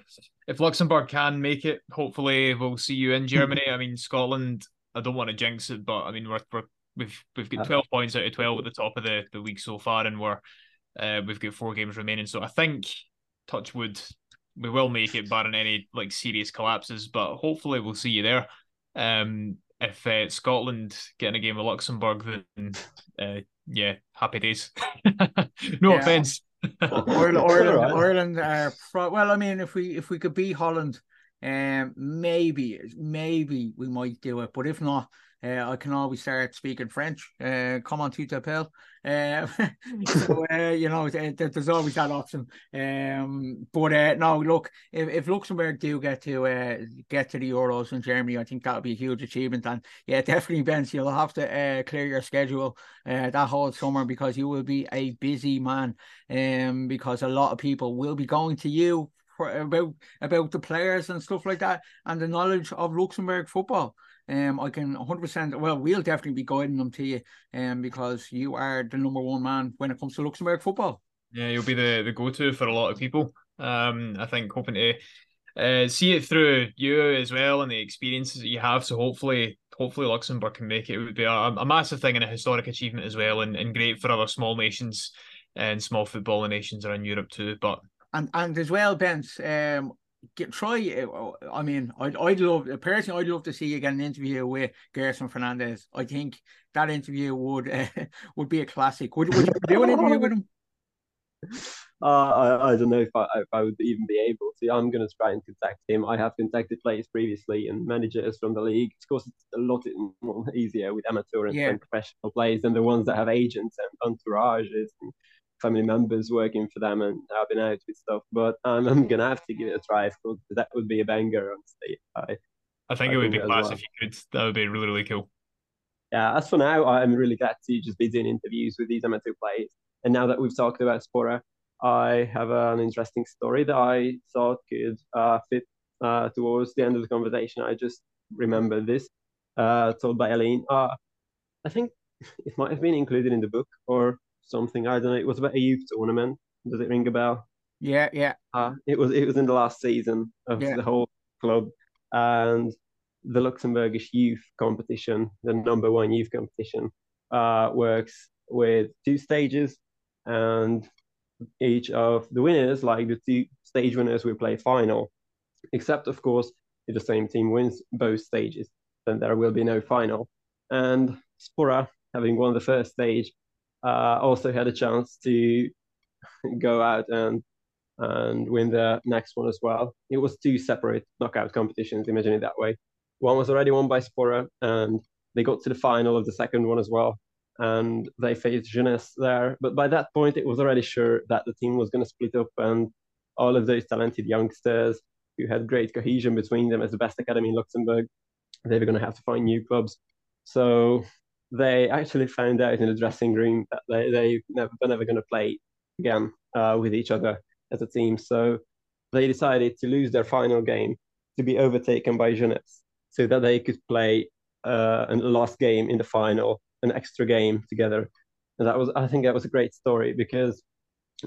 if Luxembourg can make it, hopefully we'll see you in Germany. I mean, Scotland. I don't want to jinx it, but I mean we're, we're we've we've got twelve points out of twelve at the top of the, the league so far, and we're uh, we've got four games remaining. So I think Touchwood we will make it, barring any like serious collapses. But hopefully we'll see you there. Um, if uh, Scotland get in a game with Luxembourg, then uh, yeah, happy days. [laughs] no yeah. offense. [laughs] Ireland, Ireland, Ireland are well. I mean, if we if we could beat Holland, um, maybe maybe we might do it. But if not, uh, I can always start speaking French. Uh, come on, tu t'appelles. Uh, [laughs] so [laughs] uh, you know, there's always that option. Um, but uh, no, look, if, if Luxembourg do get to uh, get to the Euros in Germany, I think that would be a huge achievement. And yeah, definitely, Ben, you'll have to uh, clear your schedule uh, that whole summer because you will be a busy man. Um, because a lot of people will be going to you for, about about the players and stuff like that, and the knowledge of Luxembourg football um, I can 100%, well, we'll definitely be guiding them to you um, because you are the number one man when it comes to Luxembourg football. Yeah, you'll be the, the go to for a lot of people. Um, I think hoping to uh, see it through you as well and the experiences that you have. So hopefully, hopefully Luxembourg can make it. It would be a, a massive thing and a historic achievement as well, and, and great for other small nations and small footballing nations around Europe too. But and and as well, Bence, um, get try. Uh, I mean, I'd I'd love personally. I'd love to see you get an interview with Gerson Fernandez. I think that interview would uh, [laughs] would be a classic. Would Would you do an interview with him? [laughs] Uh, I, I don't know if I, if I would even be able to. I'm going to try and contact him. I have contacted players previously and managers from the league. Of course, it's a lot more [laughs] easier with amateur and, yeah. and professional players than the ones that have agents and entourages and family members working for them and helping out with stuff. But um, I'm gonna have to give it a try because that would be a banger, honestly. I I think I it would be class well. if you could. That would be really really cool. Yeah, as for now, I'm really glad to just be doing interviews with these amateur players. And now that we've talked about Spora, I have an interesting story that I thought could uh, fit uh, towards the end of the conversation. I just remember this, uh, told by Eileen. Uh, I think [laughs] it might have been included in the book, or something. I don't know. It was about a youth tournament. Does it ring a bell? Yeah, yeah. Uh, it was it was in the last season of yeah. the whole club, and the Luxembourgish youth competition, the number one youth competition, uh, works with two stages, and each of the winners, like the two stage winners, will play final. Except, of course, if the same team wins both stages, then there will be no final. And Spora, having won the first stage, uh, also had a chance to go out and and win the next one as well. It was two separate knockout competitions. Imagine it that way. One was already won by Spora, and they got to the final of the second one as well. And they faced Jeunesse there. But by that point, it was already sure that the team was going to split up, and all of those talented youngsters who had great cohesion between them as the best academy in Luxembourg, they were going to have to find new clubs. So they actually found out in the dressing room that they, they never, they're never going to play again uh, with each other as a team. So they decided to lose their final game to be overtaken by Jeunesse so that they could play uh, a last game in the final, an extra game together. And that was, I think that was a great story because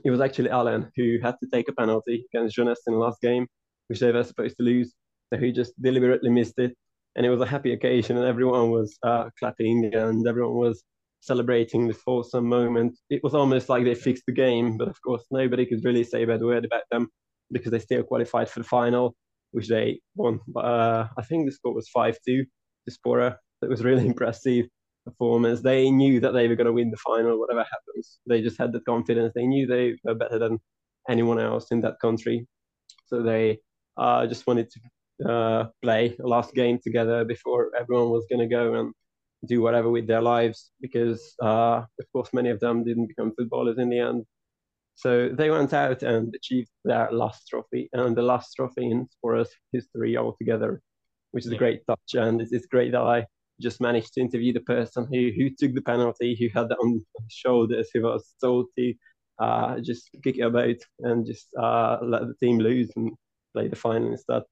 it was actually Alan who had to take a penalty against Jeunesse in the last game, which they were supposed to lose. So he just deliberately missed it and it was a happy occasion, and everyone was uh, clapping and everyone was celebrating this wholesome moment. It was almost like they fixed the game, but of course, nobody could really say a bad word about them because they still qualified for the final, which they won. But uh, I think the score was 5 2 to Spora. It was really [laughs] impressive performance. They knew that they were going to win the final, whatever happens. They just had the confidence. They knew they were better than anyone else in that country. So they uh, just wanted to uh, play a last game together before everyone was going to go and do whatever with their lives because, uh, of course, many of them didn't become footballers in the end. So they went out and achieved their last trophy, and the last trophy in Spora's history altogether. which is yeah. a great touch. And it's, it's great that I just managed to interview the person who, who took the penalty, who had that on his shoulders, who was told to uh, just kick it about and just uh, let the team lose and play the final instead.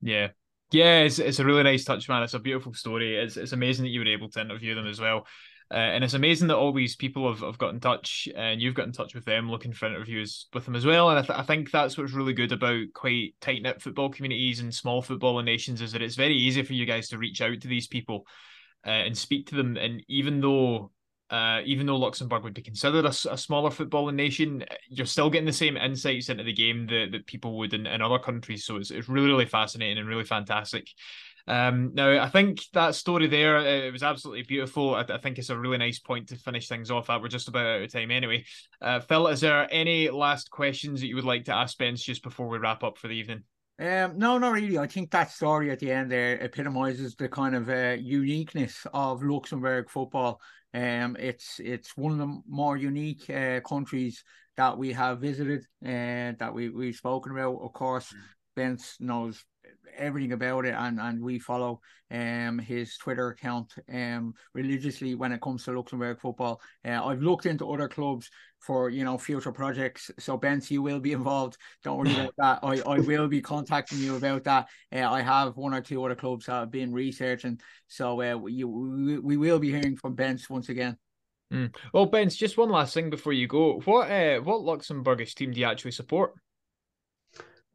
Yeah. Yeah, it's, it's a really nice touch, man. It's a beautiful story. It's, it's amazing that you were able to interview them as well. Uh, and it's amazing that all these people have, have got in touch and you've got in touch with them looking for interviews with them as well. And I, th- I think that's what's really good about quite tight knit football communities and small footballing nations is that it's very easy for you guys to reach out to these people uh, and speak to them. And even though uh, even though Luxembourg would be considered a, a, smaller footballing nation, you're still getting the same insights into the game that, that people would in, in other countries. So it's, it's really, really fascinating and really fantastic. Um, now, I think that story there, uh, it was absolutely beautiful. I, I, think it's a really nice point to finish things off at. We're just about out of time anyway. Uh, Phil, is there any last questions that you would like to ask Bence just before we wrap up for the evening? Um, no, not really. I think that story at the end there epitomizes the kind of uh, uniqueness of Luxembourg football. Um, it's it's one of the more unique uh, countries that we have visited and uh, that we we've spoken about. Of course, mm. Bence knows everything about it and and we follow um his Twitter account um religiously when it comes to Luxembourg football. Uh, I've looked into other clubs for you know future projects. So Bence, you will be [laughs] involved. Don't worry about that. I, I [laughs] will be contacting you about that. Uh, I have one or two other clubs that have been researching. So uh, you we, we will be hearing from Bence once again. Mm. Well, Bence, just one last thing before you go. What uh, what Luxembourgish team do you actually support?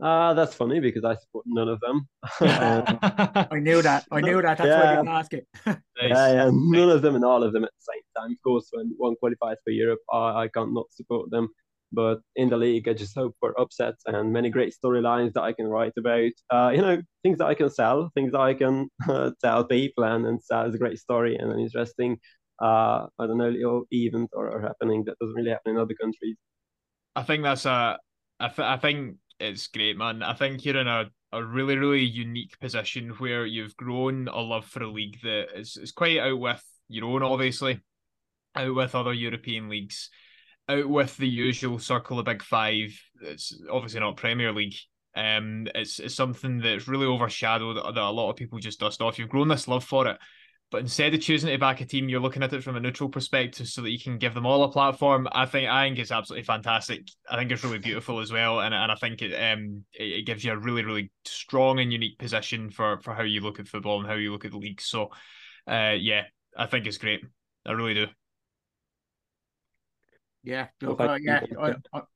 Uh, that's funny because I support none of them. [laughs] I knew that. I knew that. That's yeah. why I didn't ask it. [laughs] nice. Yeah, yeah, none of them and all of them at the same time. Of course, when one qualifies for Europe, I, I can't not support them. But in the league, I just hope for upsets and many great storylines that I can write about. Uh, you know, things that I can sell, things that I can [laughs] uh, tell people and, and sell as a great story and an interesting, uh, I don't know, little event or, or happening that doesn't really happen in other countries. I think that's a. I, th- I think it's great, man. I think you're in a, a really, really unique position where you've grown a love for a league that is, is quite out with your own, obviously, out with other European leagues, out with the usual circle of big five. It's obviously not Premier League. Um, it's, it's something that's really overshadowed that a lot of people just dust off. You've grown this love for it. But instead of choosing to back a team, you're looking at it from a neutral perspective so that you can give them all a platform. I think I think it's absolutely fantastic. I think it's really beautiful as well, and, and I think it um it, it gives you a really really strong and unique position for for how you look at football and how you look at the league. So, uh, yeah, I think it's great. I really do. Yeah, look, uh, yeah, I,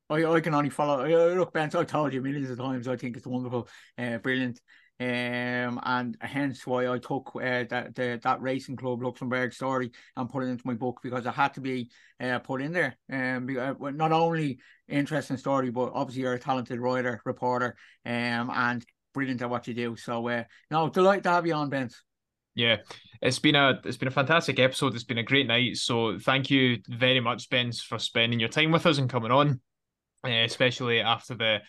I, I, can only follow. Uh, look, Ben, I told you millions of times. I think it's wonderful, uh, brilliant um, and hence why I took uh, that the, that racing club Luxembourg story and put it into my book because it had to be uh, put in there. Um, because, uh, not only interesting story, but obviously you're a talented writer, reporter, um, and brilliant at what you do. So, uh, no, delight to have you on, Bence. Yeah, it's been a it's been a fantastic episode. It's been a great night. So thank you very much, Bence, for spending your time with us and coming on, uh, especially after the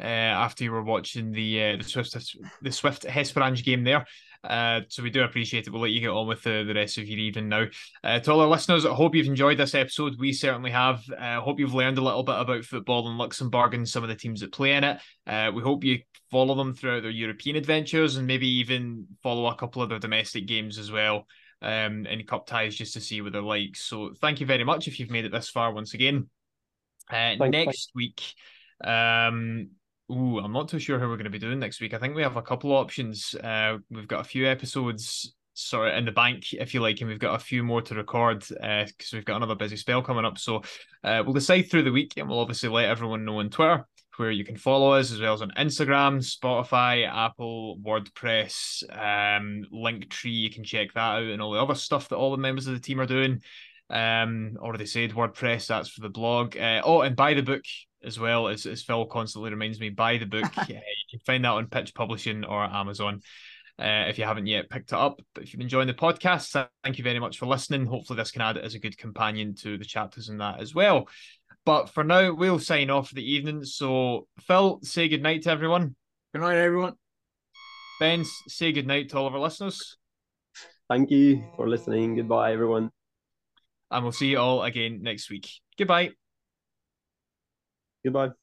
uh, after you were watching the uh, the Swift the Swift Hesperange game there. Uh, so we do appreciate it. We'll let you get on with the, the rest of your evening now. Uh, to all our listeners, I hope you've enjoyed this episode. We certainly have. I uh, hope you've learned a little bit about football in Luxembourg and some of the teams that play in it. Uh, we hope you follow them throughout their European adventures and maybe even follow a couple of their domestic games as well. Um, and cup ties just to see what they're like. So thank you very much if you've made it this far once again. Uh, next week, um, Ooh, I'm not too sure how we're going to be doing next week. I think we have a couple options. Uh, we've got a few episodes sort of in the bank, if you like, and we've got a few more to record because uh, we've got another busy spell coming up. So uh, we'll decide through the week, and we'll obviously let everyone know on Twitter where you can follow us, as well as on Instagram, Spotify, Apple, WordPress, um, Linktree. You can check that out, and all the other stuff that all the members of the team are doing. Um, already said WordPress. That's for the blog. Uh, oh, and buy the book as well as, as Phil constantly reminds me, buy the book. [laughs] uh, you can find that on Pitch Publishing or Amazon. Uh, if you haven't yet picked it up. But if you've enjoyed the podcast, thank you very much for listening. Hopefully, this can add as a good companion to the chapters in that as well. But for now, we'll sign off for the evening. So, Phil, say good night to everyone. Good night, everyone. Ben, say good night to all of our listeners. Thank you for listening. Goodbye, everyone. And we'll see you all again next week. Goodbye. Goodbye.